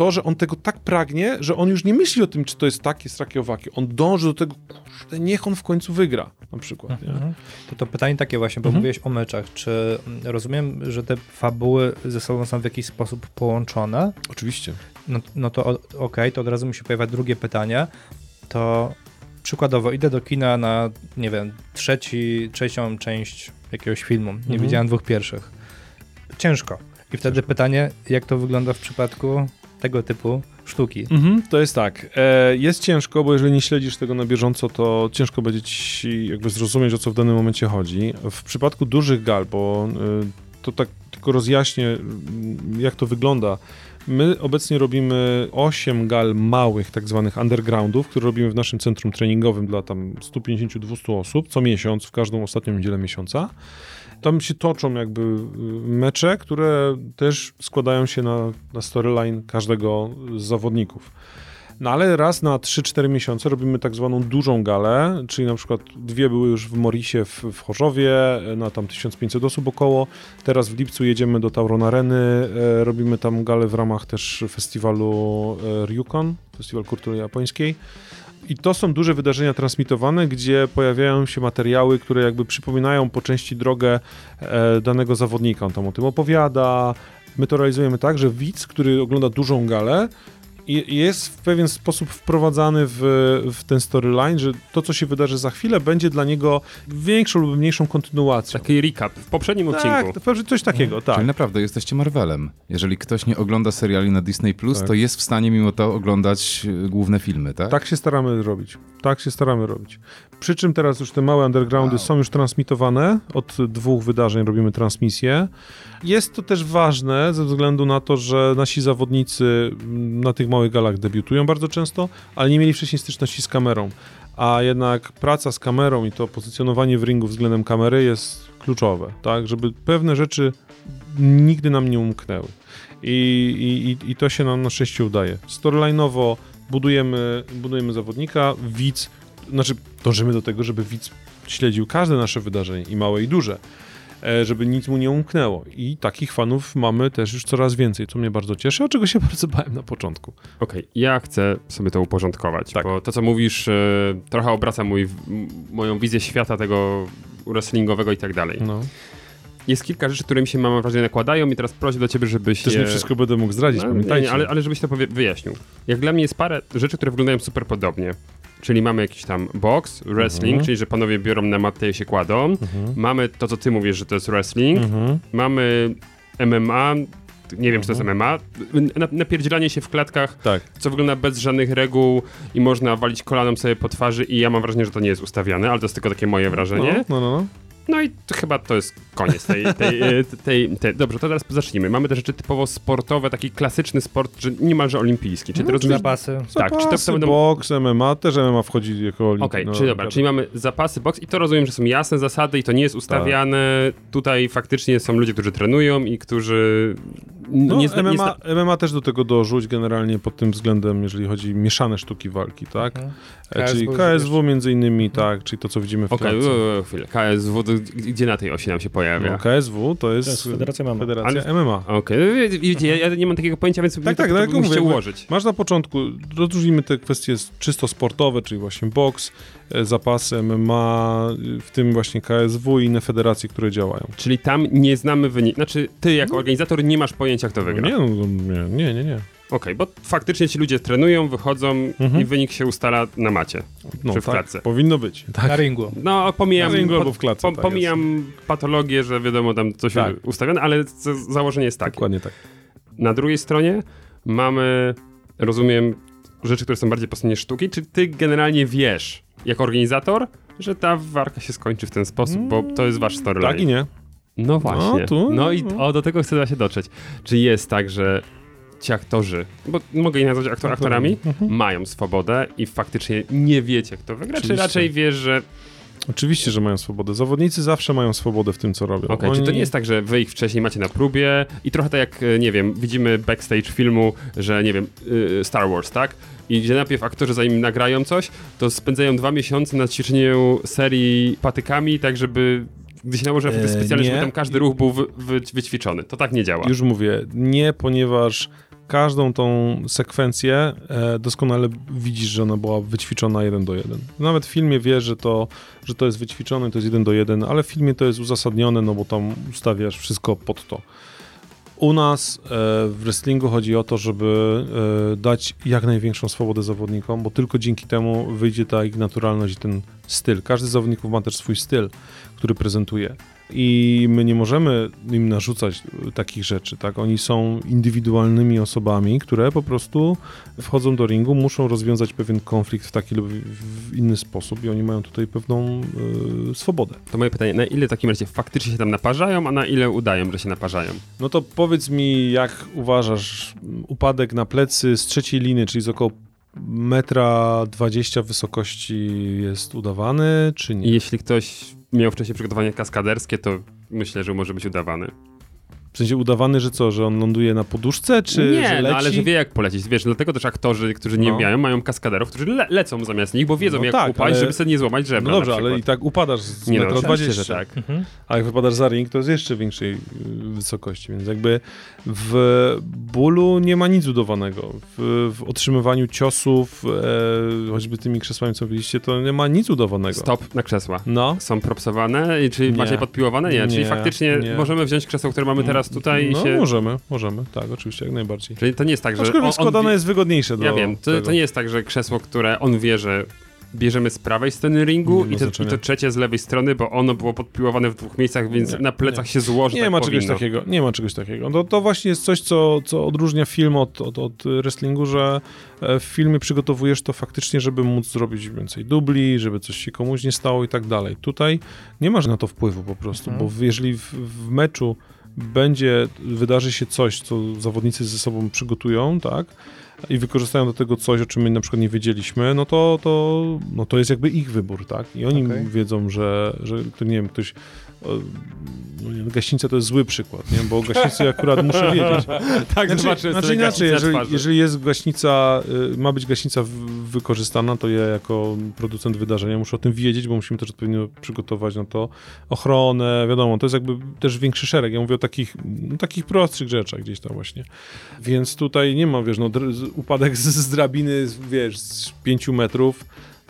to, że on tego tak pragnie, że on już nie myśli o tym, czy to jest takie, jest takie, owakie. On dąży do tego, kurde, niech on w końcu wygra, na przykład. Mhm. To, to pytanie takie właśnie, bo Mhm. mówiłeś o meczach. Czy mm, rozumiem, że te fabuły ze sobą są w jakiś sposób połączone? Oczywiście. No, no to okej, to od razu mi się pojawia drugie pytanie. To przykładowo idę do kina na, nie wiem, trzeci, trzecią część jakiegoś filmu. Nie Mhm. widziałem dwóch pierwszych. Ciężko. I wtedy pytanie, jak to wygląda w przypadku tego typu sztuki? Mhm, to jest tak. E, jest ciężko, bo jeżeli nie śledzisz tego na bieżąco, to ciężko będzie ci jakby zrozumieć, o co w danym momencie chodzi. W przypadku dużych gal, bo y, to tak tylko rozjaśnię, y, jak to wygląda. My obecnie robimy 8 gal małych, tak zwanych undergroundów, które robimy w naszym centrum treningowym dla tam 150-200 osób co miesiąc, w każdą ostatnią niedzielę miesiąca. Tam się toczą jakby y, mecze, które też składają się na, na storyline każdego z zawodników. No ale raz na 3-4 miesiące robimy tak zwaną dużą galę, czyli na przykład dwie były już w Morisie w, w Chorzowie, na tam 1500 osób około. Teraz w lipcu jedziemy do Tauron Areny, e, robimy tam galę w ramach też festiwalu e, Ryukon, Festiwal Kultury Japońskiej. I to są duże wydarzenia transmitowane, gdzie pojawiają się materiały, które jakby przypominają po części drogę e, danego zawodnika. On tam o tym opowiada. My to realizujemy tak, że widz, który ogląda dużą galę, jest w pewien sposób wprowadzany w, w ten storyline, że to, co się wydarzy za chwilę, będzie dla niego większą lub mniejszą kontynuacją. Taki recap w poprzednim tak, odcinku. to pewnie coś takiego, tak. Czyli naprawdę jesteście Marvelem. Jeżeli ktoś nie ogląda seriali na Disney+, Plus, Tak. to jest w stanie mimo to oglądać y, główne filmy, tak? Tak się staramy robić. Tak się staramy robić. Przy czym teraz już te małe undergroundy Wow. są już transmitowane. Od dwóch wydarzeń robimy transmisję. Jest to też ważne ze względu na to, że nasi zawodnicy na tych małych galach debiutują bardzo często, ale nie mieli wcześniej styczności z kamerą. A jednak praca z kamerą i to pozycjonowanie w ringu względem kamery jest kluczowe, tak? Żeby pewne rzeczy nigdy nam nie umknęły. I, i, i- i to się nam na szczęście udaje. Storyline'owo budujemy, budujemy zawodnika, widz, znaczy dążymy do tego, żeby widz śledził każde nasze wydarzenie, i małe, i duże, e, żeby nic mu nie umknęło. I takich fanów mamy też już coraz więcej, co mnie bardzo cieszy, a czego się bardzo bałem na początku. Okej, ja chcę sobie to uporządkować, Tak. bo to, co mówisz, e, trochę obraca mój, moją wizję świata tego wrestlingowego i tak dalej. No. Jest kilka rzeczy, które mi się, mam wrażenie, nakładają i teraz prośba do ciebie, żebyś Też je... nie wszystko będę mógł zdradzić, No, pamiętajcie. nie, ale, ale żebyś to wyjaśnił. Jak dla mnie jest parę rzeczy, które wyglądają super podobnie. Czyli mamy jakiś tam box, wrestling, Mhm. czyli że panowie biorą na matę i się kładą. Mhm. Mamy to, co ty mówisz, że to jest wrestling. Mhm. Mamy MMA, nie wiem, czy to jest MMA. Na, napierdzielanie się w klatkach, Tak. co wygląda bez żadnych reguł i można walić kolanem sobie po twarzy i ja mam wrażenie, że to nie jest ustawiane, ale to jest tylko takie moje wrażenie. No, no, no. No i to chyba to jest koniec tej, tej, e, tej, tej. Dobrze, to teraz zacznijmy. Mamy te rzeczy typowo sportowe, taki klasyczny sport, że niemalże olimpijski. Czy ty rozumiesz? Zapasy. Tak, czy to- Zapasy, będą- boks, MMA, też MMA wchodzi jako olimpia. Okej, czyli dobra, czyli mamy zapasy boks i to rozumiem, że są jasne zasady i to nie jest ustawiane. Tutaj faktycznie są ludzie, którzy trenują i którzy no, No, nie, zna- nie MMA, zna- MMA też do tego dorzuć generalnie pod tym względem, jeżeli chodzi o mieszane sztuki walki, tak? Mhm. E, czyli KSW KSW między innymi, tak, czyli to, co widzimy w Okej, okay, chwilę. KSW, to gdzie na tej osi nam się pojawia? No, KSW to jest, To jest Federacja MMA. Federacja MMA. Okej, no, widzicie, ja, ja nie mam takiego pojęcia, więc Tak, tak, tak, no, mówię, ułożyć. Masz na początku, rozróżnimy te kwestie czysto sportowe, czyli właśnie boks, e, zapasy MMA, w tym właśnie KSW i inne federacje, które działają. Czyli tam nie znamy wyniku. Znaczy, ty jako organizator nie masz pojęcia, kto wygra. Nie, no, nie, nie, nie, nie. Okej, bo faktycznie ci ludzie trenują, wychodzą Mhm. i wynik się ustala na macie. No, Czy w tak, klatce. powinno być. Na Tak. ringu. No, pomijam, Na ringu albo w klatce, po, tak pomijam patologię, że wiadomo tam coś Tak. ustawione, ale założenie jest takie. Dokładnie tak. Na drugiej stronie mamy, rozumiem, rzeczy, które są bardziej po stronie sztuki. Czy ty generalnie wiesz, jako organizator, że ta walka się skończy w ten sposób, bo to jest wasz storyline? Tak i nie. No właśnie. No, tu- No i o, do tego chcę właśnie dotrzeć. Czy jest tak, że ci aktorzy, bo mogę ich nazwać aktor, aktorami, mają swobodę i faktycznie nie wiecie, kto wygra, czy Oczywiście. raczej wiesz, że Oczywiście, że mają swobodę. Zawodnicy zawsze mają swobodę w tym, co robią. Okej, czy to Oni- nie jest tak, że wy ich wcześniej macie na próbie i trochę tak jak, e, nie wiem, widzimy backstage filmu, że nie wiem, y, Star Wars, tak? I gdzie najpierw aktorzy zanim nagrają coś, to spędzają dwa miesiące na ćwiczeniu serii patykami, tak żeby gdy się nałoży efekty E, specjalne, żeby tam każdy ruch był wy, wy, wyćwiczony. To tak nie działa. Już mówię, nie, ponieważ każdą tą sekwencję e, doskonale widzisz, że ona była wyćwiczona jeden do jeden. Nawet w filmie wiesz, że to, że to jest wyćwiczone, to jest jeden do jeden, ale w filmie to jest uzasadnione, no bo tam ustawiasz wszystko pod to. U nas e, w wrestlingu chodzi o to, żeby e, dać jak największą swobodę zawodnikom, bo tylko dzięki temu wyjdzie ta ich naturalność i ten styl. Każdy z zawodników ma też swój styl, który prezentuje. I my nie możemy im narzucać takich rzeczy, tak? Oni są indywidualnymi osobami, które po prostu wchodzą do ringu, muszą rozwiązać pewien konflikt w taki lub w inny sposób i oni mają tutaj pewną e, swobodę. To moje pytanie, na ile w takim razie faktycznie się tam naparzają, a na ile udają, że się naparzają? No to powiedz mi, jak uważasz, upadek na plecy z trzeciej liny, czyli z około metra 20 wysokości jest udawany, czy nie? jeśli ktoś miał wcześniej przygotowanie kaskaderskie, to myślę, że może być udawany. W sensie udawany, że co, że on ląduje na poduszce, czy nie, że leci? no ale że wie jak polecieć. Wiesz, dlatego też aktorzy, którzy nie No. mają, mają kaskaderów, którzy le lecą zamiast nich, bo wiedzą No jak tak, upaść, ale- żeby sobie nie złamać No żebra dobrze, na ale i tak upadasz z Nie no, metra oczywiście, 20. że tak. Mhm. A jak wypadasz za ring, to jest jeszcze większej y, wysokości, więc jakby w bólu nie ma nic udawanego. W, w otrzymywaniu ciosów, e, choćby tymi krzesłami, co widzieliście, to nie ma nic udawanego. Stop na krzesła. No. Są propsowane, i czy Nie. macie podpiłowane? Nie. Czyli Nie, faktycznie nie. możemy wziąć krzesło, które mamy teraz tutaj i No się... możemy, możemy, tak, oczywiście, jak najbardziej. Czyli to nie jest tak, że... Aczkolwiek on- on składane wie- jest wygodniejsze do Ja wiem, to, to nie jest tak, że krzesło, które on wie, że bierzemy z prawej strony ringu i to, i to trzecie z lewej strony, bo ono było podpiłowane w dwóch miejscach, więc Nie, na plecach nie. się złoży. Nie tak ma czegoś powinno. takiego, nie ma czegoś takiego. To, to właśnie jest coś, co, co odróżnia film od, od, od wrestlingu, że e, w filmie przygotowujesz to faktycznie, żeby móc zrobić więcej dubli, żeby coś się komuś nie stało i tak dalej. Tutaj nie masz na to wpływu po prostu, Mhm. bo jeżeli w, w meczu będzie, wydarzy się coś, co zawodnicy ze sobą przygotują, tak, i wykorzystają do tego coś, o czym my na przykład nie wiedzieliśmy, no to, to, no to jest jakby ich wybór, tak? I oni Okej. wiedzą, że, że to nie wiem, ktoś no nie, gaśnica to jest zły przykład, nie? Bo o gaśnicy akurat muszę wiedzieć. Tak, Znaczy, zobaczymy znaczy inaczej, jeżeli, jeżeli jest gaśnica, y, ma być gaśnica wykorzystana, to ja jako producent wydarzenia muszę o tym wiedzieć, bo musimy też odpowiednio przygotować na to ochronę, wiadomo, to jest jakby też większy szereg. Ja mówię o takich, no, takich prostszych rzeczach gdzieś tam właśnie. Więc tutaj nie ma, wiesz, no, upadek z, z drabiny, wiesz, z pięciu metrów,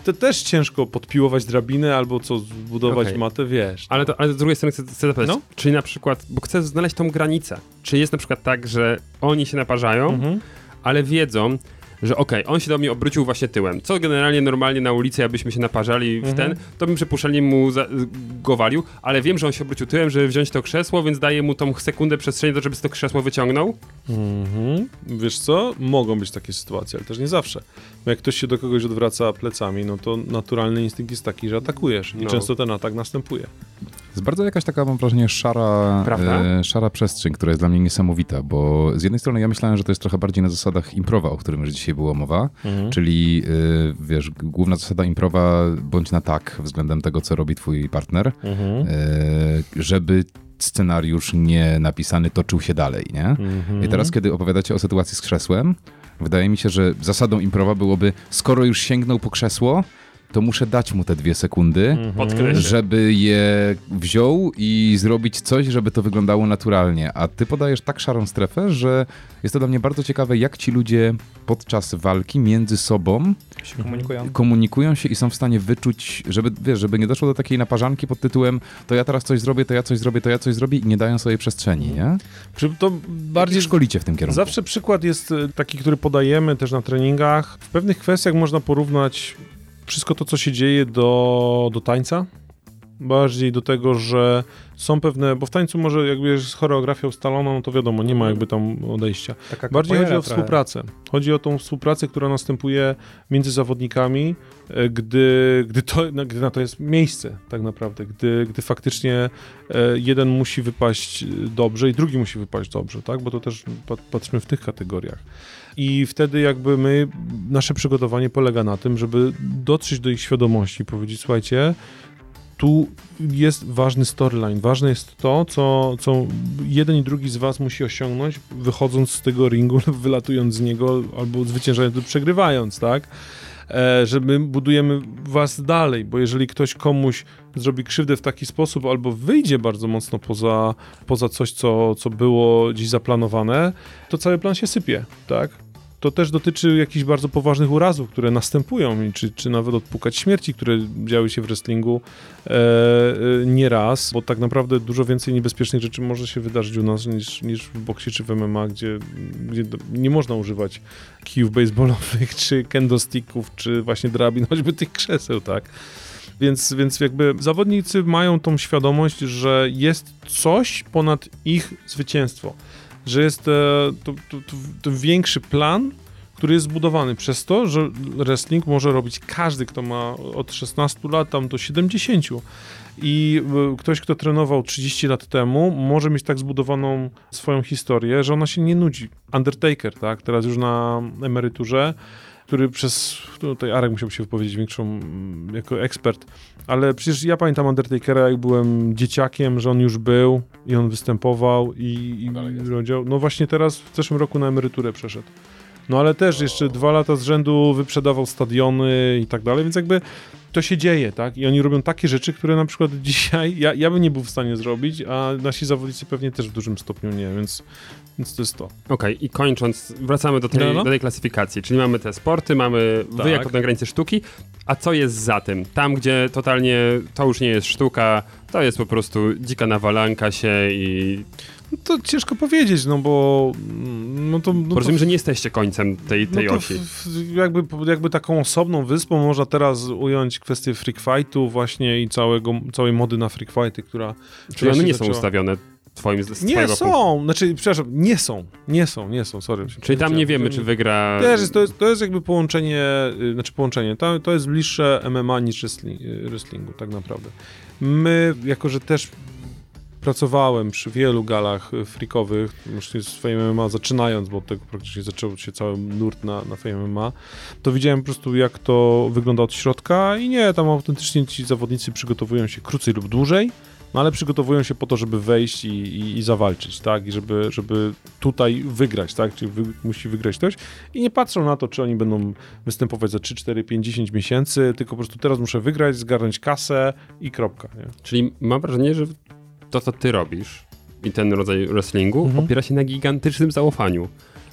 to też ciężko podpiłować drabinę albo co, zbudować Okej. matę, wiesz. Ale, to, ale z drugiej strony chcę, chcę zapytać, No. czy na przykład, bo chcę znaleźć tą granicę, czy jest na przykład tak, że oni się naparzają, Mhm. ale wiedzą, że okej, on się do mnie obrócił właśnie tyłem, co generalnie normalnie na ulicy, jakbyśmy się naparzali w Mhm. ten, to bym przypuszczalnie mu za, go walił, ale wiem, że on się obrócił tyłem, żeby wziąć to krzesło, więc daję mu tą sekundę przestrzeni, do żeby to krzesło wyciągnął. Mhm. Wiesz co? Mogą być takie sytuacje, ale też nie zawsze. Bo jak ktoś się do kogoś odwraca plecami, no to naturalny instynkt jest taki, że atakujesz. I No. często ten atak następuje. Jest bardzo jakaś taka, mam wrażenie, szara, e, szara przestrzeń, która jest dla mnie niesamowita, bo z jednej strony ja myślałem, że to jest trochę bardziej na zasadach improwa, o którym już dzisiaj była mowa, czyli e, wiesz, główna zasada improwa bądź na tak względem tego, co robi twój partner, Mhm. e, żeby scenariusz nie napisany toczył się dalej, nie? Mhm. I teraz, kiedy opowiadacie o sytuacji z krzesłem, wydaje mi się, że zasadą improwa byłoby, skoro już sięgnął po krzesło, to muszę dać mu te dwie sekundy, Mhm. Żeby je wziął i zrobić coś, żeby to wyglądało naturalnie. A ty podajesz tak szarą strefę, że jest to dla mnie bardzo ciekawe, jak ci ludzie podczas walki między sobą Się komunikują. komunikują się i są w stanie wyczuć, żeby, wiesz, żeby nie doszło do takiej naparzanki pod tytułem to ja teraz coś zrobię, to ja coś zrobię, to ja coś zrobię i nie dają sobie przestrzeni, nie? Czy to Bardziej bardziej szkolicie w tym kierunku. Zawsze przykład jest e, taki, który podajemy też na treningach. W pewnych kwestiach można porównać wszystko to, co się dzieje do, do tańca. Bardziej do tego, że są pewne, bo w tańcu może jakby jest choreografia ustalona, to wiadomo, nie ma jakby tam odejścia. Taka Bardziej chodzi o trochę. współpracę. Chodzi o tą współpracę, która następuje między zawodnikami, e, gdy, gdy, to, no, gdy na to jest miejsce tak naprawdę. Gdy, gdy faktycznie e, jeden musi wypaść dobrze i drugi musi wypaść dobrze, tak? Bo to też pat- patrzymy w tych kategoriach. I wtedy jakby my, nasze przygotowanie polega na tym, żeby dotrzeć do ich świadomości powiedzieć, słuchajcie, tu jest ważny storyline. Ważne jest to, co, co jeden i drugi z was musi osiągnąć, wychodząc z tego ringu wylatując z niego, albo zwyciężając lub przegrywając, tak? E, że my budujemy was dalej, bo jeżeli ktoś komuś zrobi krzywdę w taki sposób, albo wyjdzie bardzo mocno poza, poza coś, co, co było dziś zaplanowane, to cały plan się sypie, tak? To też dotyczy jakichś bardzo poważnych urazów, które następują, czy, czy nawet odpukać śmierci, które działy się w wrestlingu e, e, nieraz, bo tak naprawdę dużo więcej niebezpiecznych rzeczy może się wydarzyć u nas niż, niż w boksie czy w MMA, gdzie, gdzie nie można używać kijów baseballowych, czy kendo-sticków, czy właśnie drabin, choćby tych krzeseł, tak? Więc, więc jakby zawodnicy mają tą świadomość, że jest coś ponad ich zwycięstwo. Że jest e, to, to, to, większy plan, który jest zbudowany przez to, że wrestling może robić każdy, kto ma od 16 lat tam do 70. I e, ktoś, kto trenował 30 lat temu, może mieć tak zbudowaną swoją historię, że ona się nie nudzi. Undertaker, tak, teraz już na emeryturze, który przez, tutaj Arek musiał się wypowiedzieć większą mm, jako ekspert, ale przecież ja pamiętam Undertakera, jak byłem dzieciakiem, że on już był i on występował i, i. No właśnie teraz w zeszłym roku na emeryturę przeszedł. No ale też jeszcze dwa lata z rzędu wyprzedawał stadiony i tak dalej, więc jakby to się dzieje, tak? I oni robią takie rzeczy, które na przykład dzisiaj ja, ja bym nie był w stanie zrobić, a nasi zawodnicy pewnie też w dużym stopniu nie, więc, więc to jest to. Okej, i kończąc, wracamy do tej, No, no. do tej klasyfikacji, czyli mamy te sporty, mamy Tak. wy jako na granicy sztuki, a co jest za tym? Tam, gdzie totalnie to już nie jest sztuka, to jest po prostu dzika nawalanka się i to ciężko powiedzieć, no bo no to, no to rozumiem, że nie jesteście końcem tej, tej no to osi. w- jakby, jakby taką osobną wyspą można teraz ująć kwestię freak fightu właśnie i całego, całej mody na freak fighty, która... Czyli one nie są zaczęła. ustawione twoim, z Nie twojego punktu. są, znaczy, przepraszam, nie są, nie są, nie są, sorry. Czyli tam nie wiemy, To czy wygra... Też jest, to, jest, to jest jakby połączenie, y, znaczy połączenie, to, to jest bliższe MMA niż wrestling, wrestlingu tak naprawdę. My, jako że też pracowałem przy wielu galach y, freakowych, już z Fame MMA zaczynając, bo od tego praktycznie zaczął się cały nurt na, na Fame MMA, to widziałem po prostu jak to wygląda od środka i nie, tam autentycznie ci zawodnicy przygotowują się krócej lub dłużej, no ale przygotowują się po to, żeby wejść i, i, i zawalczyć, tak? I żeby, żeby tutaj wygrać, tak? Czyli wy, musi wygrać ktoś. I nie patrzą na to, czy oni będą występować za 3, 4, 5, 10 miesięcy, tylko po prostu teraz muszę wygrać, zgarnąć kasę i kropka, nie? Czyli mam wrażenie, że to, co ty robisz i ten rodzaj wrestlingu Mhm. opiera się na gigantycznym zaufaniu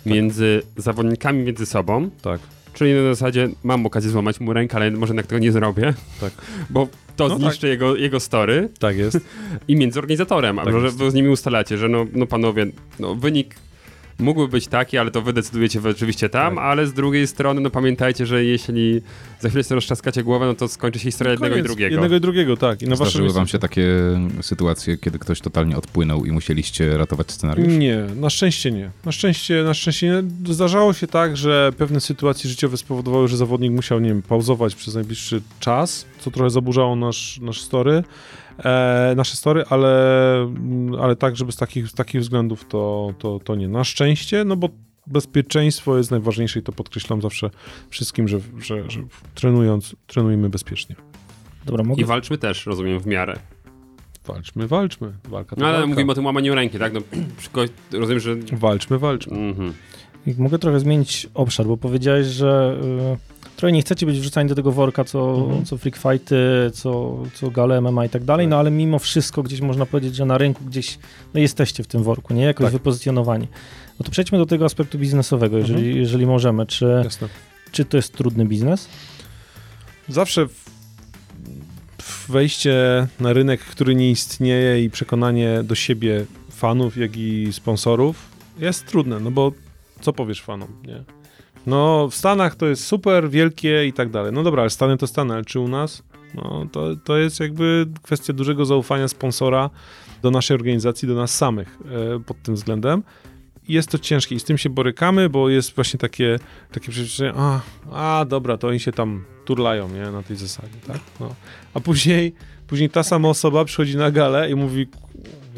między zawodnikami między sobą, Tak. czyli na zasadzie mam okazję złamać mu rękę, ale może jednak tego nie zrobię, Tak. bo to No zniszczy jego, jego story Tak jest. i między organizatorem, a Tak że jest. wy z nimi ustalacie, że no, no panowie, no wynik mógłby być taki, ale to wy decydujecie wy oczywiście tam, Tak. ale z drugiej strony, no pamiętajcie, że jeśli za chwilę sobie roztrzaskacie głowę, no to skończy się historia jednego i drugiego. Jednego i drugiego, tak. I na wasze Zdarzyły wam się takie sytuacje, kiedy ktoś totalnie odpłynął i musieliście ratować scenariusz? Nie, na szczęście nie. Na szczęście, na szczęście nie. Zdarzało się tak, że pewne sytuacje życiowe spowodowały, że zawodnik musiał, nie wiem, pauzować przez najbliższy czas, co trochę zaburzało nasz, nasz story, e, nasze story, ale, mm, ale tak, żeby z takich, z takich względów to, to, to nie. Na szczęście, no bo bezpieczeństwo jest najważniejsze i to podkreślam zawsze wszystkim, że, że, że trenując, trenujmy bezpiecznie. Dobra, mogę I walczmy też, rozumiem, w miarę. Walczmy, walczmy. Walka to No ale walka. mówimy o tym łamaniu ręki, tak? No, rozumiem, że... Walczmy, walczmy. Mhm. Mogę trochę zmienić obszar, bo powiedziałeś, że y, trochę nie chcecie być wrzucani do tego worka, co, Mhm. co freak fighty, co, co gale MMA i tak dalej, no ale mimo wszystko gdzieś można powiedzieć, że na rynku gdzieś no, jesteście w tym worku, nie? Jakoś Tak. wypozycjonowani. No to przejdźmy do tego aspektu biznesowego, jeżeli, Mhm. jeżeli możemy. Czy Jasne. Czy to jest trudny biznes? Zawsze wejście na rynek, który nie istnieje i przekonanie do siebie fanów, jak i sponsorów jest trudne, no bo co powiesz fanom, nie? No w Stanach to jest super, wielkie i tak dalej. No dobra, ale Stany to Stany, ale czy u nas? No to, to jest jakby kwestia dużego zaufania sponsora do naszej organizacji, do nas samych e, pod tym względem. Jest to ciężkie i z tym się borykamy, bo jest właśnie takie, takie przeświadczenie, a, a dobra, to oni się tam turlają, nie, na tej zasadzie, tak? No. A później, później ta sama osoba przychodzi na galę i mówi,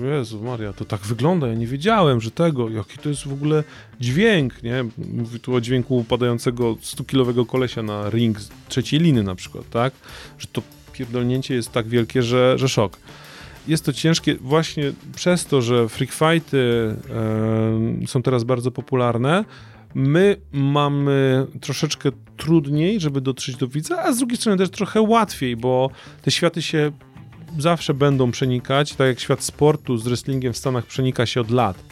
Jezu Maria, to tak wygląda, ja nie wiedziałem, że tego, jaki to jest w ogóle dźwięk, nie? Mówi tu o dźwięku upadającego 100-kilowego kolesia na ring z trzeciej liny na przykład, tak? Że to pierdolnięcie jest tak wielkie, że, że szok. Jest to ciężkie właśnie przez to, że freak fighty e, są teraz bardzo popularne. My mamy troszeczkę trudniej, żeby dotrzeć do widza, a z drugiej strony też trochę łatwiej, bo te światy się zawsze będą przenikać, tak jak świat sportu z wrestlingiem w Stanach przenika się od lat.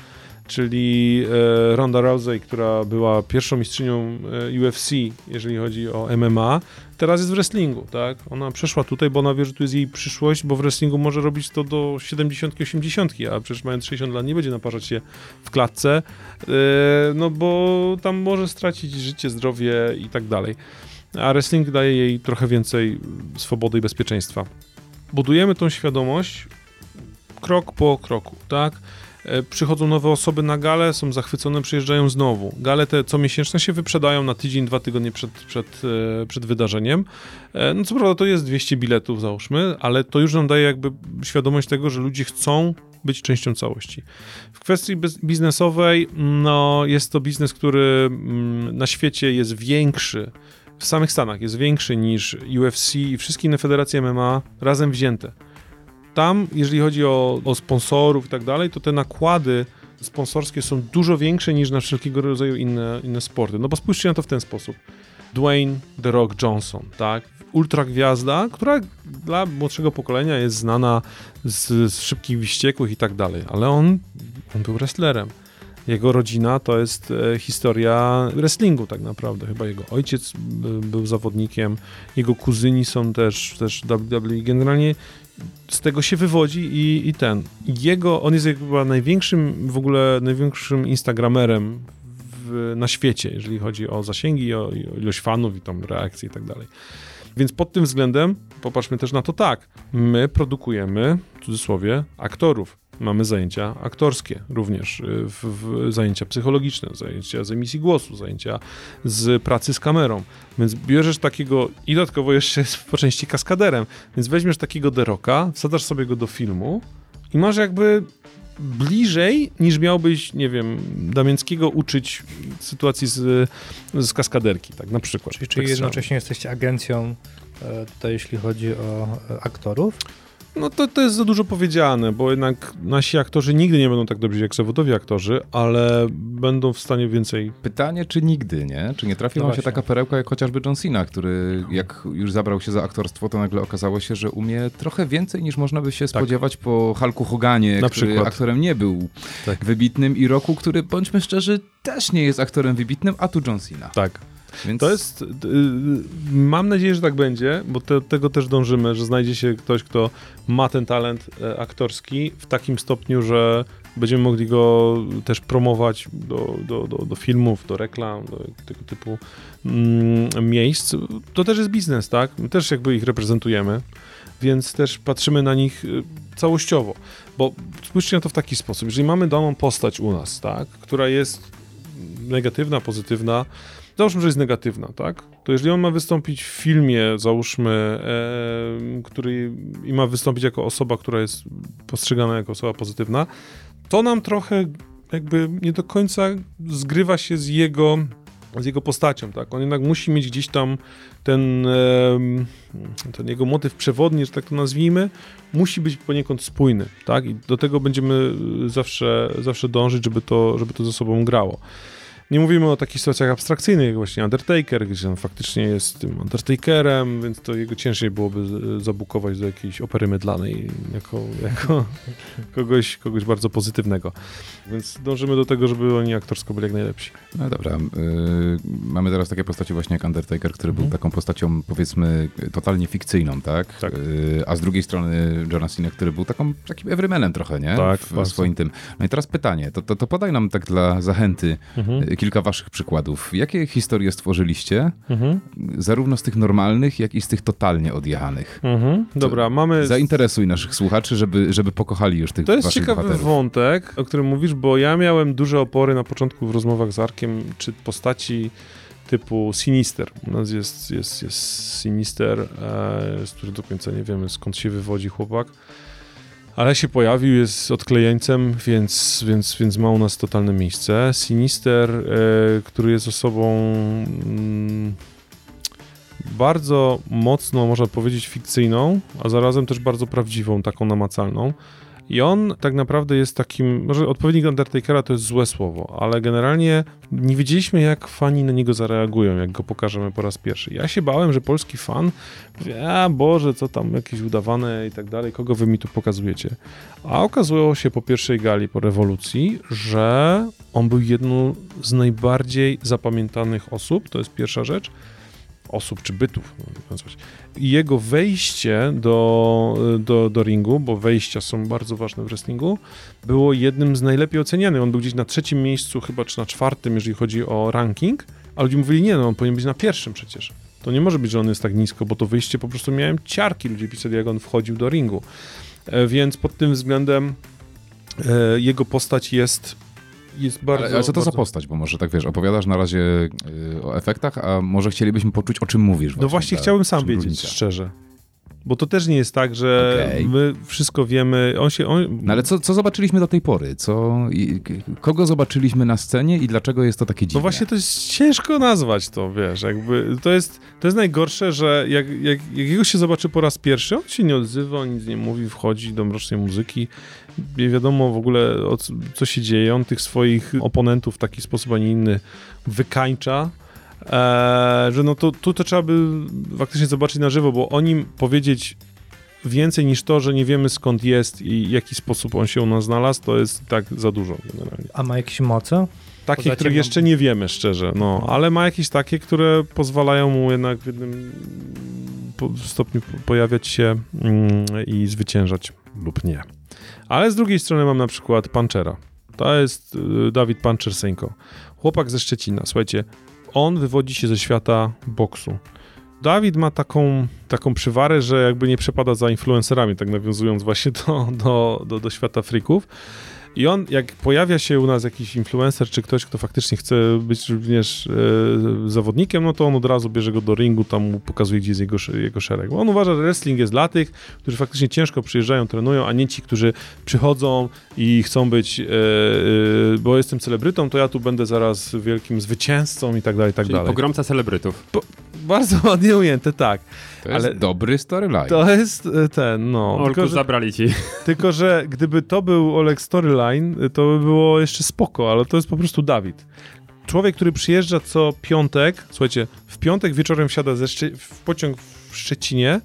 Czyli e, Ronda Rousey, która była pierwszą mistrzynią e, UFC, jeżeli chodzi o MMA, teraz jest w wrestlingu, tak? Ona przeszła tutaj, bo ona wie, że tu jest jej przyszłość, bo w wrestlingu może robić to do 70, 80, a przecież mając 60 lat nie będzie naparzać się w klatce, e, no bo tam może stracić życie, zdrowie i tak dalej. A wrestling daje jej trochę więcej swobody i bezpieczeństwa. Budujemy tą świadomość krok po kroku, tak? E, Przychodzą nowe osoby na galę, są zachwycone, przyjeżdżają znowu. Gale te comiesięczne się wyprzedają na tydzień, dwa tygodnie przed, przed, e, przed wydarzeniem. E, No co prawda to jest 200 biletów, załóżmy, ale to już nam daje jakby świadomość tego, że ludzie chcą być częścią całości. W kwestii biz- biznesowej, no jest to biznes, który mm, na świecie jest większy, w samych Stanach jest większy niż UFC i wszystkie inne federacje MMA razem wzięte tam, jeżeli chodzi o, o sponsorów i tak dalej, to te nakłady sponsorskie są dużo większe niż na wszelkiego rodzaju inne, inne sporty. No bo spójrzcie na to w ten sposób. Dwayne The Rock Johnson, tak? Ultra gwiazda, która dla młodszego pokolenia jest znana z, z szybkich wyścigów i tak dalej, ale on, on był wrestlerem. Jego rodzina to jest e, historia wrestlingu tak naprawdę. Chyba jego ojciec e, był zawodnikiem, jego kuzyni są też, też WWE. Generalnie z tego się wywodzi i, i ten. Jego, on jest chyba największym, w ogóle największym instagramerem w, na świecie, jeżeli chodzi o zasięgi, o, o ilość fanów i tam reakcje i tak dalej. Więc pod tym względem popatrzmy też na to tak. My produkujemy, w cudzysłowie, aktorów. Mamy zajęcia aktorskie również, y, w, w, zajęcia psychologiczne, zajęcia z emisji głosu, zajęcia z pracy z kamerą. Więc bierzesz takiego, i dodatkowo jeszcze jest po części kaskaderem, więc weźmiesz takiego deroka, wsadzasz sobie go do filmu i masz jakby bliżej niż miałbyś, nie wiem, Damięckiego uczyć sytuacji z, z kaskaderki, tak na przykład. Czyli, czyli Tak jednocześnie jesteście agencją e, tutaj, jeśli chodzi o e, aktorów? No to, to jest za dużo powiedziane, bo jednak nasi aktorzy nigdy nie będą tak dobrzy jak zawodowi aktorzy, ale będą w stanie więcej. Pytanie, czy nigdy, nie? Czy nie trafiła No wam się taka perełka jak chociażby John Cena, który jak już zabrał się za aktorstwo, to nagle okazało się, że umie trochę więcej niż można by się spodziewać po Hulku Hoganie, Na który przykład. aktorem nie był Tak. wybitnym i Roku, który bądźmy szczerzy, też nie jest aktorem wybitnym, a tu John Cena. Tak. Więc To jest. y, mam nadzieję, że tak będzie, bo te, tego też dążymy, że znajdzie się ktoś, kto ma ten talent e, aktorski w takim stopniu, że będziemy mogli go też promować do, do, do, do filmów, do reklam, do tego typu mm, miejsc. To też jest biznes, tak? My też jakby ich reprezentujemy, więc też patrzymy na nich y, całościowo. Bo spójrzcie na to w taki sposób. Jeżeli mamy daną postać u nas, tak, która jest negatywna, pozytywna, załóżmy, że jest negatywna, tak? To jeżeli on ma wystąpić w filmie, załóżmy, e, który i ma wystąpić jako osoba, która jest postrzegana jako osoba pozytywna, to nam trochę jakby nie do końca zgrywa się z jego, z jego postacią, tak? On jednak musi mieć gdzieś tam ten, ten jego motyw przewodni, że tak to nazwijmy, musi być poniekąd spójny, tak? I do tego będziemy zawsze, zawsze dążyć, żeby to, żeby to ze sobą grało. Nie mówimy o takich sytuacjach abstrakcyjnych, jak właśnie Undertaker, gdzie on faktycznie jest tym Undertakerem, więc to jego ciężej byłoby z- zabukować do jakiejś opery mydlanej jako, jako kogoś, kogoś bardzo pozytywnego. Więc dążymy do tego, żeby oni aktorsko byli jak najlepsi. No dobra, y, mamy teraz takie postacie właśnie jak Undertaker, który był Mhm. taką postacią powiedzmy totalnie fikcyjną, tak? Tak. Y, a z drugiej strony Johna Cena, który był taką, takim everymanem trochę, nie? Tak, w bardzo. swoim tym. No i teraz pytanie, to, to, to podaj nam tak dla zachęty Mhm. Kilka waszych przykładów. Jakie historie stworzyliście, Mhm. zarówno z tych normalnych, jak i z tych totalnie odjechanych? Mhm. Dobra, mamy... Zainteresuj naszych słuchaczy, żeby, żeby pokochali już tych To jest ciekawy bohaterów. wątek, o którym mówisz, bo ja miałem duże opory na początku w rozmowach z Arkiem, czy postaci typu Sinister. U nas jest, jest, jest Sinister, e, z którym do końca nie wiemy skąd się wywodzi chłopak. Ale się pojawił, jest odklejeńcem, więc, więc, więc ma u nas totalne miejsce. Sinister, e, który jest osobą mm, bardzo mocno, można powiedzieć, fikcyjną, a zarazem też bardzo prawdziwą, taką namacalną. I on tak naprawdę jest takim, może odpowiednik Undertakera to jest złe słowo, ale generalnie nie wiedzieliśmy, jak fani na niego zareagują, jak go pokażemy po raz pierwszy. Ja się bałem, że polski fan powie, a Boże, co tam, jakieś udawane i tak dalej, kogo wy mi tu pokazujecie. A okazało się po pierwszej gali, po rewolucji, że on był jedną z najbardziej zapamiętanych osób, to jest pierwsza rzecz, osób czy bytów, nazwać. I jego wejście do, do, do ringu, bo wejścia są bardzo ważne w wrestlingu, było jednym z najlepiej ocenianych. On był gdzieś na trzecim miejscu, chyba czy na czwartym, jeżeli chodzi o ranking, a ludzie mówili, nie, no on powinien być na pierwszym przecież. To nie może być, że on jest tak nisko, bo to wyjście po prostu miałem ciarki, ludzie pisali, jak on wchodził do ringu. E, Więc pod tym względem e, jego postać jest, jest bardzo... Ale, ale co to za bardzo... postać? Bo może tak wiesz, opowiadasz na razie y, o efektach, a może chcielibyśmy poczuć, o czym mówisz. No właśnie ta- chciałbym sam wiedzieć, różnica. szczerze. Bo to też nie jest tak, że Okej. my wszystko wiemy. On się. On... No ale co, co zobaczyliśmy do tej pory? Co, i, kogo zobaczyliśmy na scenie i dlaczego jest to takie dziwne? No właśnie to jest ciężko nazwać to, wiesz, jakby to jest, to jest najgorsze, że jak, jak, jak jego się zobaczy po raz pierwszy, on się nie odzywa, on nic nie mówi, wchodzi do mrocznej muzyki, nie wiadomo w ogóle o co, co się dzieje, on tych swoich oponentów w taki sposób, a nie inny wykańcza, eee, że no to tu to trzeba by faktycznie zobaczyć na żywo, bo o nim powiedzieć więcej niż to, że nie wiemy skąd jest i w jaki sposób on się u nas znalazł, to jest tak za dużo generalnie. A ma jakieś moce? Takie, Poza których ciemną- jeszcze nie wiemy, szczerze, no, ale ma jakieś takie, które pozwalają mu jednak w jednym stopniu po- pojawiać się mm, i zwyciężać lub nie. Ale z drugiej strony mam na przykład Panchera. To jest y, Dawid Pancher Senko. Chłopak ze Szczecina. Słuchajcie, on wywodzi się ze świata boksu. Dawid ma taką, taką przywarę, że jakby nie przepada za influencerami, tak nawiązując właśnie do, do, do, do świata freaków. I on, jak pojawia się u nas jakiś influencer, czy ktoś, kto faktycznie chce być również e, zawodnikiem, no to on od razu bierze go do ringu, tam mu pokazuje, gdzie jest jego, jego szereg. Bo on uważa, że wrestling jest dla tych, którzy faktycznie ciężko przyjeżdżają, trenują, a nie ci, którzy przychodzą i chcą być, e, e, bo jestem celebrytą, to ja tu będę zaraz wielkim zwycięzcą i tak dalej, i tak Czyli dalej. pogromca celebrytów. Bardzo ładnie ujęte, tak. To jest ale- dobry storyline. To jest e, ten, no. Olku, Tylko że, zabrali ci. tylko, że gdyby to był Oleg Storyline, to by było jeszcze spoko, ale to jest po prostu Dawid. Człowiek, który przyjeżdża co piątek, słuchajcie, w piątek wieczorem wsiada ze Szcze- w pociąg w Szczecinie,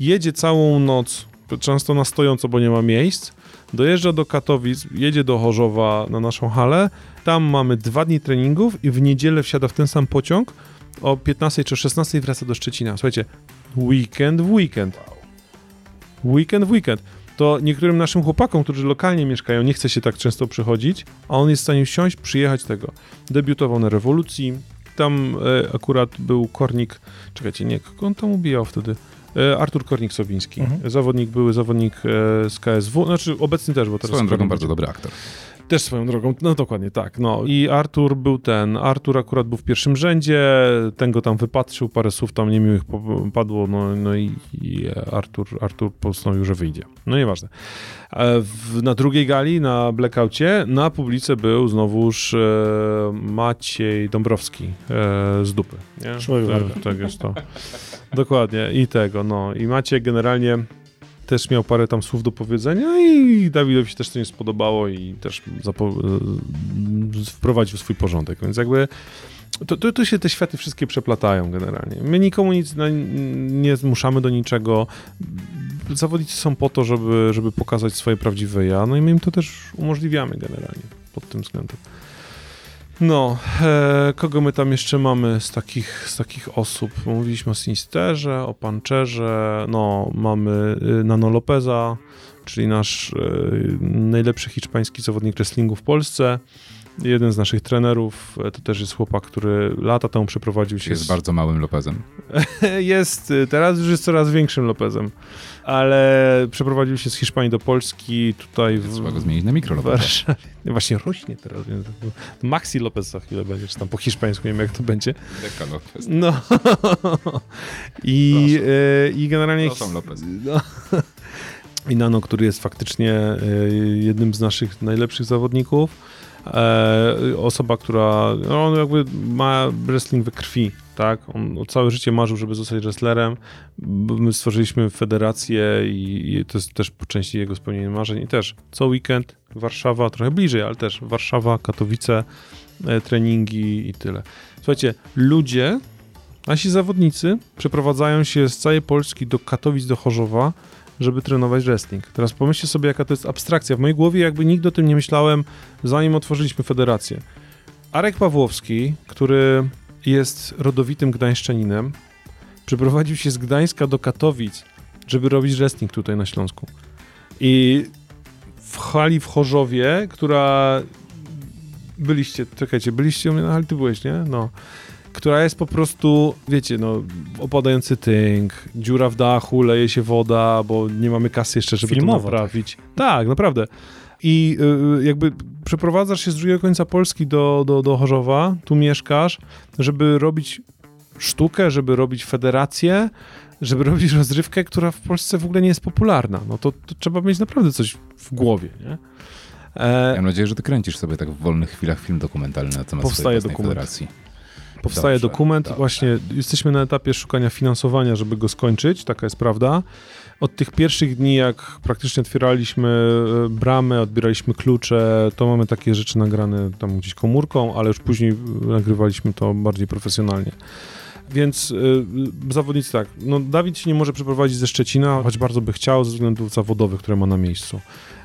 jedzie całą noc, często na stojąco, bo nie ma miejsc, dojeżdża do Katowic, jedzie do Chorzowa na naszą halę, tam mamy dwa dni treningów i w niedzielę wsiada w ten sam pociąg, o 15 czy 16 wraca do Szczecina. Słuchajcie, weekend w weekend. Weekend w weekend. To niektórym naszym chłopakom, którzy lokalnie mieszkają, nie chce się tak często przychodzić, a on jest w stanie wsiąść, przyjechać tego. Debiutował na rewolucji. Tam e, akurat był Kornik. Czekajcie, nie, kogo on tam ubijał wtedy? E, Artur Kornik-Sobiński. Mhm. Zawodnik, były zawodnik e, z KSW, znaczy obecny też, bo teraz Swoją drogą bardzo dobry aktor. Też swoją drogą, no dokładnie tak. No i Artur był ten, Artur akurat był w pierwszym rzędzie, ten go tam wypatrzył, parę słów tam niemiłych padło, no, no i, i Artur, Artur postanowił, że wyjdzie. No nieważne. E, W, na drugiej gali, na blackoutie, na publice był znowuż e, Maciej Dąbrowski e, z dupy. Nie? Tak, tak jest to. Dokładnie, i tego, no. I Maciej generalnie też miał parę tam słów do powiedzenia i Dawidowi się też to nie spodobało i też y, wprowadził swój porządek, więc jakby to, to, to się te światy wszystkie przeplatają generalnie. My nikomu nic na, nie zmuszamy do niczego. Zawodnicy są po to, żeby, żeby pokazać swoje prawdziwe ja, no i my im to też umożliwiamy generalnie pod tym względem. No, e, kogo my tam jeszcze mamy z takich, z takich osób? Mówiliśmy o Sinisterze, o Pancherze, no, mamy y, Nano Lopeza, czyli nasz y, najlepszy hiszpański zawodnik wrestlingu w Polsce. Jeden z naszych trenerów, e, to też jest chłopak, który lata temu przeprowadził się. Jest z- bardzo małym Lopezem. jest, y, teraz już jest coraz większym Lopezem, ale przeprowadził się z Hiszpanii do Polski, tutaj w, Trzeba go zmienić na mikro. Warszawie. Właśnie rośnie teraz, więc Maxi Lopez za chwilę będzie, czy tam po hiszpańsku, nie wiem jak to będzie. Deka Lopez. No. I, Proszę. e, I generalnie... Proszę, Lopez. No. I Nano, który jest faktycznie e, jednym z naszych najlepszych zawodników. E, osoba, która no, on jakby ma wrestling we krwi, tak? On całe życie marzył, żeby zostać wrestlerem. My stworzyliśmy federację i, i to jest też po części jego spełnienie marzeń. I też co weekend Warszawa, trochę bliżej, ale też Warszawa, Katowice, e, treningi i tyle. Słuchajcie, ludzie, nasi zawodnicy przeprowadzają się z całej Polski do Katowic, do Chorzowa, żeby trenować wrestling. Teraz pomyślcie sobie, jaka to jest abstrakcja. W mojej głowie jakby nigdy o tym nie myślałem, zanim otworzyliśmy federację. Arek Pawłowski, który jest rodowitym gdańszczaninem, przeprowadził się z Gdańska do Katowic, żeby robić wrestling tutaj na Śląsku. I w hali w Chorzowie, która... Byliście, czekajcie, byliście u mnie na hali, ty byłeś, nie? No która jest po prostu, wiecie, no, opadający tynk, dziura w dachu, leje się woda, bo nie mamy kasy jeszcze, żeby Filmowo, to naprawić. Tak, naprawdę. I y, jakby przeprowadzasz się z drugiego końca Polski do, do, do Chorzowa, tu mieszkasz, żeby robić sztukę, żeby robić federację, żeby robić rozrywkę, która w Polsce w ogóle nie jest popularna. No to, to trzeba mieć naprawdę coś w głowie, nie? E, Mam nadzieję, że ty kręcisz sobie tak w wolnych chwilach film dokumentalny na temat Powstaje swojej dokument. federacji. Powstaje Dobrze, dokument, właśnie jesteśmy na etapie szukania finansowania, żeby go skończyć, taka jest prawda. Od tych pierwszych dni, jak praktycznie otwieraliśmy e, bramę, odbieraliśmy klucze, to mamy takie rzeczy nagrane tam gdzieś komórką, ale już później e, nagrywaliśmy to bardziej profesjonalnie. Więc y, zawodnicy tak, no Dawid się nie może przeprowadzić ze Szczecina, choć bardzo by chciał ze względów zawodowych, które ma na miejscu.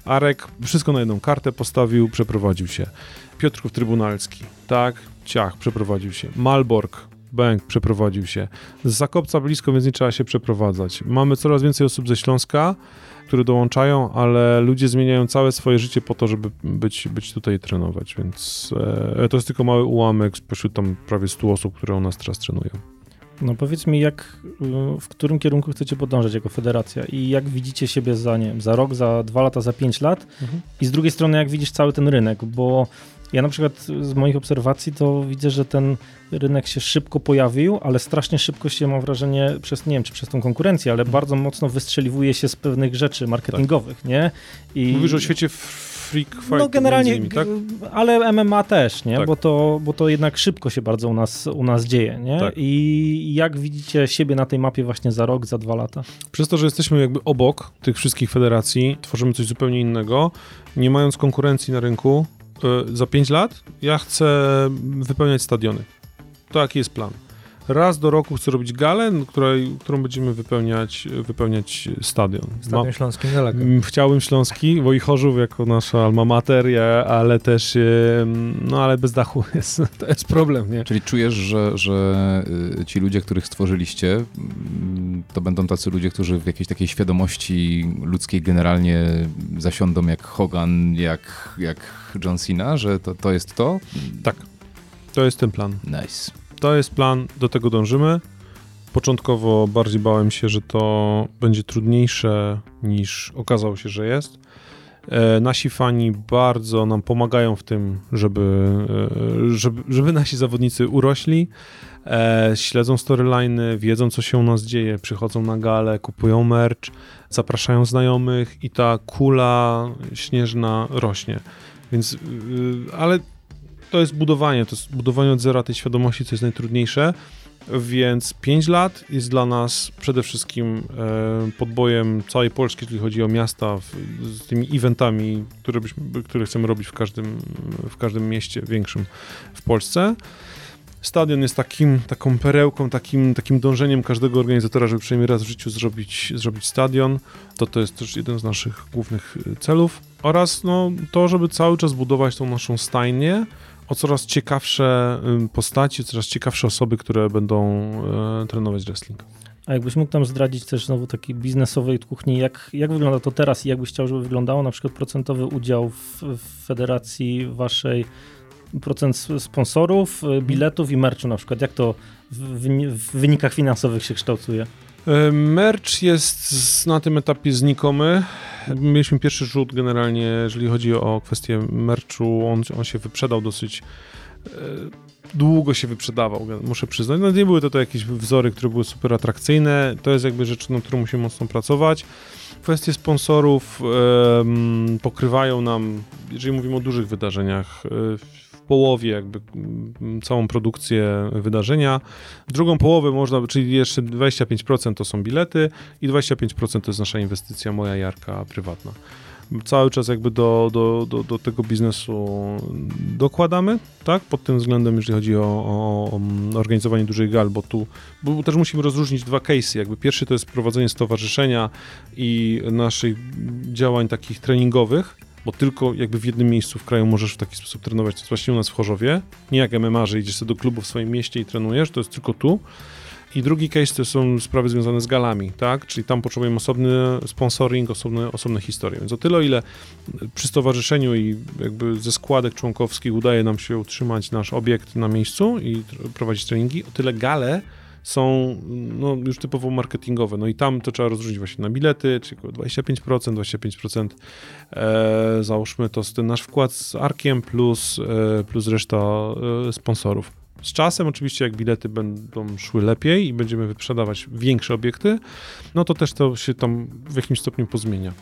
Arek wszystko na jedną kartę postawił, przeprowadził się. Piotrków Trybunalski, tak, ciach, przeprowadził się. Malbork, Bęk, przeprowadził się. Z Zakopca blisko, więc nie trzeba się przeprowadzać. Mamy coraz więcej osób ze Śląska, które dołączają, ale ludzie zmieniają całe swoje życie po to, żeby być, być tutaj i trenować, więc e, to jest tylko mały ułamek spośród tam prawie 100 osób, które u nas teraz trenują. No powiedz mi, jak, w którym kierunku chcecie podążać jako federacja i jak widzicie siebie za, nie wiem, za rok, za dwa lata, za pięć lat Mhm. i z drugiej strony jak widzisz cały ten rynek, bo ja na przykład z moich obserwacji to widzę, że ten rynek się szybko pojawił, ale strasznie szybko się, mam wrażenie, przez, nie wiem, czy przez tą konkurencję, ale bardzo mocno wystrzeliwuje się z pewnych rzeczy marketingowych, nie? I Mówisz o świecie freak fight no generalnie, innymi, tak? ale MMA też, nie? Tak. Bo, to, bo to jednak szybko się bardzo u nas, u nas dzieje, nie? Tak. I jak widzicie siebie na tej mapie właśnie za rok, za dwa lata? Przez to, że jesteśmy jakby obok tych wszystkich federacji, tworzymy coś zupełnie innego, nie mając konkurencji na rynku, za 5 lat ja chcę wypełniać stadiony. Taki jest plan. Raz do roku chcę robić galę, której, którą będziemy wypełniać, wypełniać stadion. Stadion Śląski niedaleko. Chciałbym Śląski, Wojchorzów jako nasza alma mater, ale też, no ale bez dachu jest, to jest problem, nie? Czyli czujesz, że, że y, ci ludzie, których stworzyliście, to będą tacy ludzie, którzy w jakiejś takiej świadomości ludzkiej generalnie zasiądą jak Hogan, jak, jak John Cena, że to, to jest to? Tak, to jest ten plan. Nice. To jest plan, do tego dążymy. Początkowo bardziej bałem się, że to będzie trudniejsze niż okazało się, że jest. E, nasi fani bardzo nam pomagają w tym, żeby, e, żeby, żeby nasi zawodnicy urośli. E, śledzą storyliny, wiedzą co się u nas dzieje, przychodzą na galę, kupują merch, zapraszają znajomych i ta kula śnieżna rośnie. Więc, ale to jest budowanie, to jest budowanie od zera tej świadomości, co jest najtrudniejsze. Więc 5 lat jest dla nas przede wszystkim e, podbojem całej Polski, jeżeli chodzi o miasta, z tymi eventami, które, byśmy, które chcemy robić w każdym, w każdym mieście większym w Polsce. Stadion jest takim, taką perełką, takim, takim dążeniem każdego organizatora, żeby przynajmniej raz w życiu zrobić, zrobić stadion. To to jest też jeden z naszych głównych e, celów. Oraz no, to, żeby cały czas budować tą naszą stajnię, o coraz ciekawsze postaci, coraz ciekawsze osoby, które będą e, trenować wrestling. A jakbyś mógł tam zdradzić też znowu takiej biznesowej kuchni, jak, jak wygląda to teraz i jakbyś chciał, żeby wyglądało na przykład procentowy udział w, w federacji waszej, procent sponsorów, e, biletów i merchu na przykład, jak to w, w wynikach finansowych się kształtuje? E, merch jest na tym etapie znikomy. Mieliśmy pierwszy rzut generalnie, jeżeli chodzi o kwestię merchu, on, on się wyprzedał dosyć e, długo się wyprzedawał, muszę przyznać. No nie były to, to jakieś wzory, które były super atrakcyjne. To jest jakby rzecz, nad którą musimy mocno pracować. Kwestie sponsorów pokrywają nam, jeżeli mówimy o dużych wydarzeniach, e, połowie jakby mm, całą produkcję wydarzenia. Drugą połowę można, czyli jeszcze 25% to są bilety i 25% to jest nasza inwestycja, moja jarka prywatna. Cały czas jakby do, do, do, do tego biznesu dokładamy, tak, pod tym względem, jeżeli chodzi o, o, o organizowanie dużych gal, bo tu bo też musimy rozróżnić dwa case'y. Jakby pierwszy to jest prowadzenie stowarzyszenia i naszych działań takich treningowych, bo tylko jakby w jednym miejscu w kraju możesz w taki sposób trenować. To jest właśnie u nas w Chorzowie. Nie jak MMA, że idziesz sobie do klubu w swoim mieście i trenujesz, to jest tylko tu. I drugi case to są sprawy związane z galami, tak? Czyli tam potrzebujemy osobny sponsoring, osobne, osobne historie. Więc o tyle, o ile przy stowarzyszeniu i jakby ze składek członkowskich udaje nam się utrzymać nasz obiekt na miejscu i prowadzić treningi, o tyle gale są no, już typowo marketingowe. No i tam to trzeba rozróżnić właśnie na bilety, czyli 25%, 25% e, załóżmy to ten nasz wkład z Arkiem plus, e, plus reszta e, sponsorów. Z czasem oczywiście jak bilety będą szły lepiej i będziemy wyprzedawać większe obiekty, no to też to się tam w jakimś stopniu pozmienia.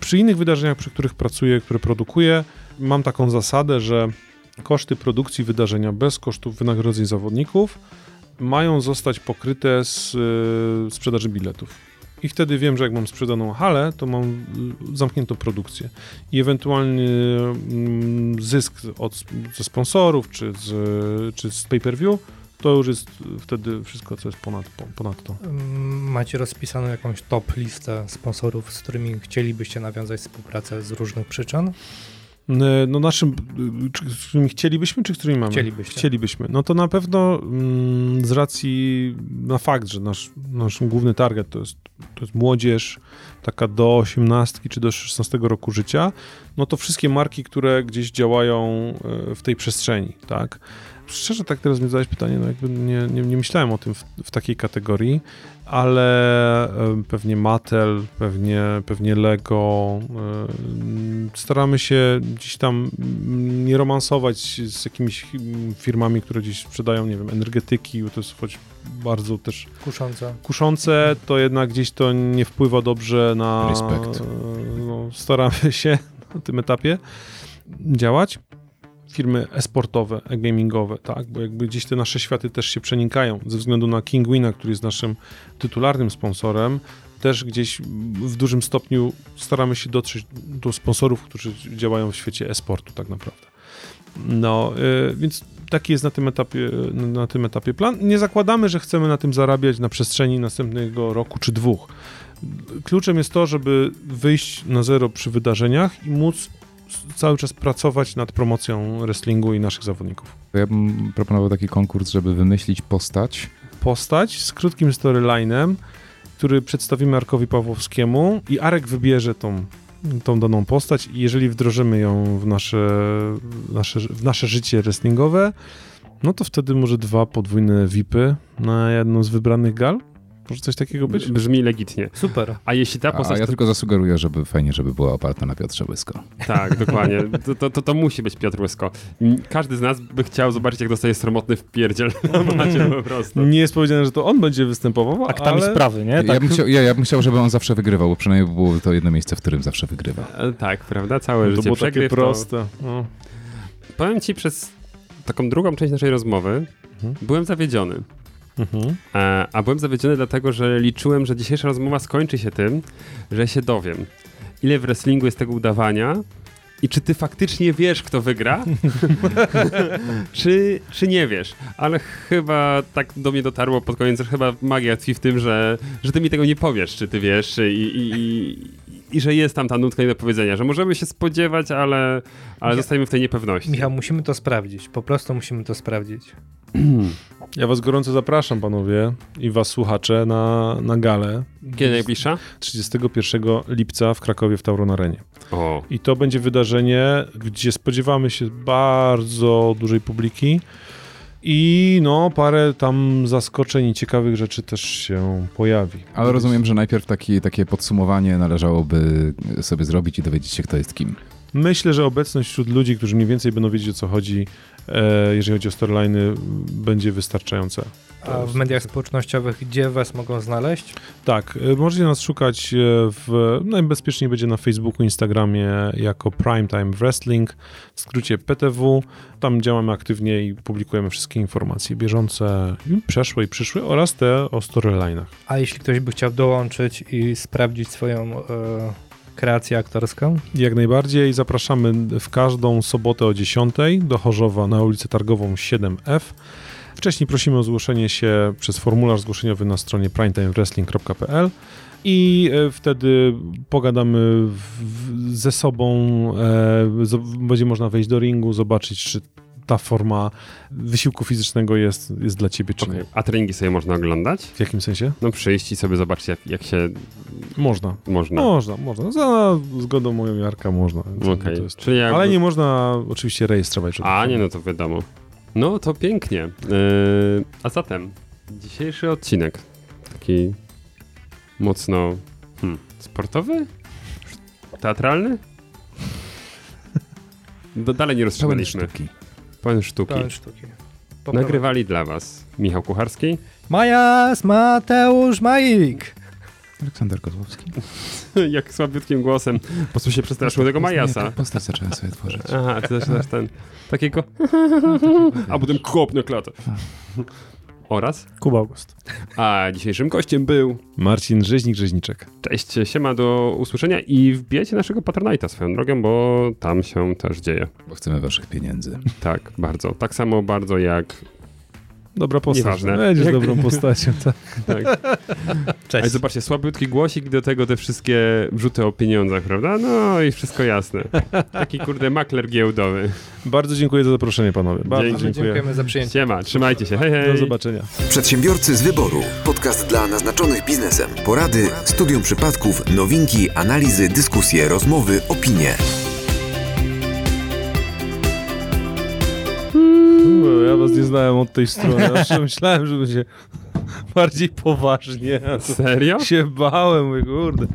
Przy innych wydarzeniach, przy których pracuję, które produkuję, mam taką zasadę, że koszty produkcji wydarzenia bez kosztów wynagrodzeń zawodników mają zostać pokryte z y, sprzedaży biletów. I wtedy wiem, że jak mam sprzedaną halę, to mam y, zamkniętą produkcję. I ewentualny mm, zysk od, ze sponsorów czy z, czy z pay-per-view to już jest wtedy wszystko, co jest ponad, ponad to. Macie rozpisaną jakąś top listę sponsorów, z którymi chcielibyście nawiązać współpracę z różnych przyczyn? E, no naszym, czy, z którymi chcielibyśmy, czy z którymi mamy? Chcielibyście. Chcielibyśmy. No to na pewno mm, z racji na fakt, że nasz, nasz główny target to jest, to jest młodzież, taka do 18 czy do 16 roku życia, no to wszystkie marki, które gdzieś działają e, w tej przestrzeni, tak? Szczerze tak teraz mi zadałeś pytanie, no jakby nie, nie, nie myślałem o tym w, w, takiej kategorii, ale pewnie Mattel, pewnie, pewnie Lego. Staramy się gdzieś tam nie romansować z jakimiś firmami, które gdzieś sprzedają, nie wiem, energetyki, bo to jest choć bardzo też kuszące. kuszące, to jednak gdzieś to nie wpływa dobrze na... Respekt. No, staramy się na tym etapie działać firmy esportowe, e-gamingowe, tak, bo jakby gdzieś te nasze światy też się przenikają, ze względu na Kingwina, który jest naszym tytularnym sponsorem, też gdzieś w dużym stopniu staramy się dotrzeć do sponsorów, którzy działają w świecie e-sportu tak naprawdę. No, yy, więc taki jest na tym, etapie, na tym etapie plan. Nie zakładamy, że chcemy na tym zarabiać na przestrzeni następnego roku czy dwóch. Kluczem jest to, żeby wyjść na zero przy wydarzeniach i móc cały czas pracować nad promocją wrestlingu i naszych zawodników. Ja bym proponował taki konkurs, żeby wymyślić postać. Postać z krótkim storylinem, który przedstawimy Arkowi Pawłowskiemu i Arek wybierze tą, tą daną postać i jeżeli wdrożymy ją w nasze, nasze, w nasze życie wrestlingowe, no to wtedy może dwa podwójne VIPy na jedną z wybranych gal może coś takiego być? Brzmi legitnie. Super. A jeśli ta postać... A ja tylko zasugeruję, żeby fajnie, żeby była oparta na Piotrze Łysko. Tak, dokładnie. To, to, to, to, musi być Piotr Łysko. Każdy z nas by chciał zobaczyć, jak dostaje sromotny wpierdziel macie po prostu. Nie jest powiedziane, że to on będzie występował, Aktami ale... sprawy, nie? Tak. Ja, bym chciał, ja, ja bym chciał, żeby on zawsze wygrywał, bo przynajmniej było to jedno miejsce, w którym zawsze wygrywa. E, tak, prawda? Całe no, życie to było takie proste. No. powiem ci przez taką drugą część naszej rozmowy, Mhm. byłem zawiedziony. Mhm. A, a byłem zawiedziony dlatego, że liczyłem, że dzisiejsza rozmowa skończy się tym, że się dowiem, ile w wrestlingu jest tego udawania i czy ty faktycznie wiesz, kto wygra, czy, czy nie wiesz. Ale chyba tak do mnie dotarło pod koniec, że chyba magia tkwi w tym, że, że ty mi tego nie powiesz, czy ty wiesz i, i, i, i że jest tam ta nutka nie do powiedzenia, że możemy się spodziewać, ale, ale Michał- zostajemy w tej niepewności. Michał, musimy to sprawdzić. Po prostu musimy to sprawdzić. Ja was gorąco zapraszam, panowie, i was słuchacze, na, na galę Kiedy najbliższa? 31 lipca w Krakowie w Tauron Arenie. O, I to będzie wydarzenie, gdzie spodziewamy się bardzo dużej publiki i no parę tam zaskoczeń i ciekawych rzeczy też się pojawi. Ale rozumiem, że najpierw taki, takie podsumowanie należałoby sobie zrobić i dowiedzieć się, kto jest kim. Myślę, że obecność wśród ludzi, którzy mniej więcej będą wiedzieć o co chodzi, e, jeżeli chodzi o storyliny, będzie wystarczająca. A w mediach społecznościowych gdzie was mogą znaleźć? Tak, e, możecie nas szukać e, w, najbezpieczniej będzie na Facebooku, Instagramie jako Primetime Wrestling, w skrócie PTW. Tam działamy aktywnie i publikujemy wszystkie informacje bieżące, przeszłe i przyszłe oraz te o storylinach. A jeśli ktoś by chciał dołączyć i sprawdzić swoją kreację aktorską? Jak najbardziej zapraszamy w każdą sobotę o 10 do Chorzowa na ulicę Targową 7F. Wcześniej prosimy o zgłoszenie się przez formularz zgłoszeniowy na stronie primetimewrestling.pl i e, wtedy pogadamy w, ze sobą, e, z, będzie można wejść do ringu, zobaczyć, czy ta forma wysiłku fizycznego jest, jest dla ciebie, czy nie. A treningi sobie można oglądać? W jakim sensie? No przyjść i sobie zobaczyć, jak, jak się Można. można. Można, można. Za zgodą moją Jarka można. To jest- Czyli jakby... Ale nie można oczywiście rejestrować. A, nie, no to wiadomo. No to pięknie. Yy, a zatem dzisiejszy odcinek taki mocno hmm, sportowy? Teatralny? Do, dalej nie sztuki. Pełen sztuki. Pełen sztuki. Poprawa. Nagrywali dla was Michał Kucharski. Majas, Mateusz, Majik. Aleksander Kozłowski. Jak słabiutkim głosem. Po prostu się przestraszył tego Majasa. Postać zacząłem sobie tworzyć. Aha, ty zaczynasz ten takiego... A potem kopnę klatę. Oraz? Kuba August. A dzisiejszym gościem był Marcin Rzeźnik-Rzeźniczek. Cześć, siema, do usłyszenia i wbijajcie naszego Patronite'a swoją drogą, bo tam się też dzieje. Bo chcemy waszych pieniędzy. Tak, bardzo. Tak samo bardzo jak... Dobra postać. Nieważne. Będziesz Jak- dobrą postacią. Tak. Tak. Cześć. Ale zobaczcie, słabiutki głosik, do tego te wszystkie wrzuty o pieniądzach, prawda? No i wszystko jasne. Taki kurde makler giełdowy. Bardzo dziękuję za zaproszenie, panowie. Bardzo dziękuję. Dziękujemy za przyjęcie. Siema, trzymajcie się, hej hej. Do zobaczenia. Przedsiębiorcy z wyboru. Podcast dla naznaczonych biznesem. Porady, studium przypadków, nowinki, analizy, dyskusje, rozmowy, opinie. Ja was nie znałem od tej strony. Zawsze myślałem, że będzie bardziej poważnie. Serio? Się bałem, mówię, kurde.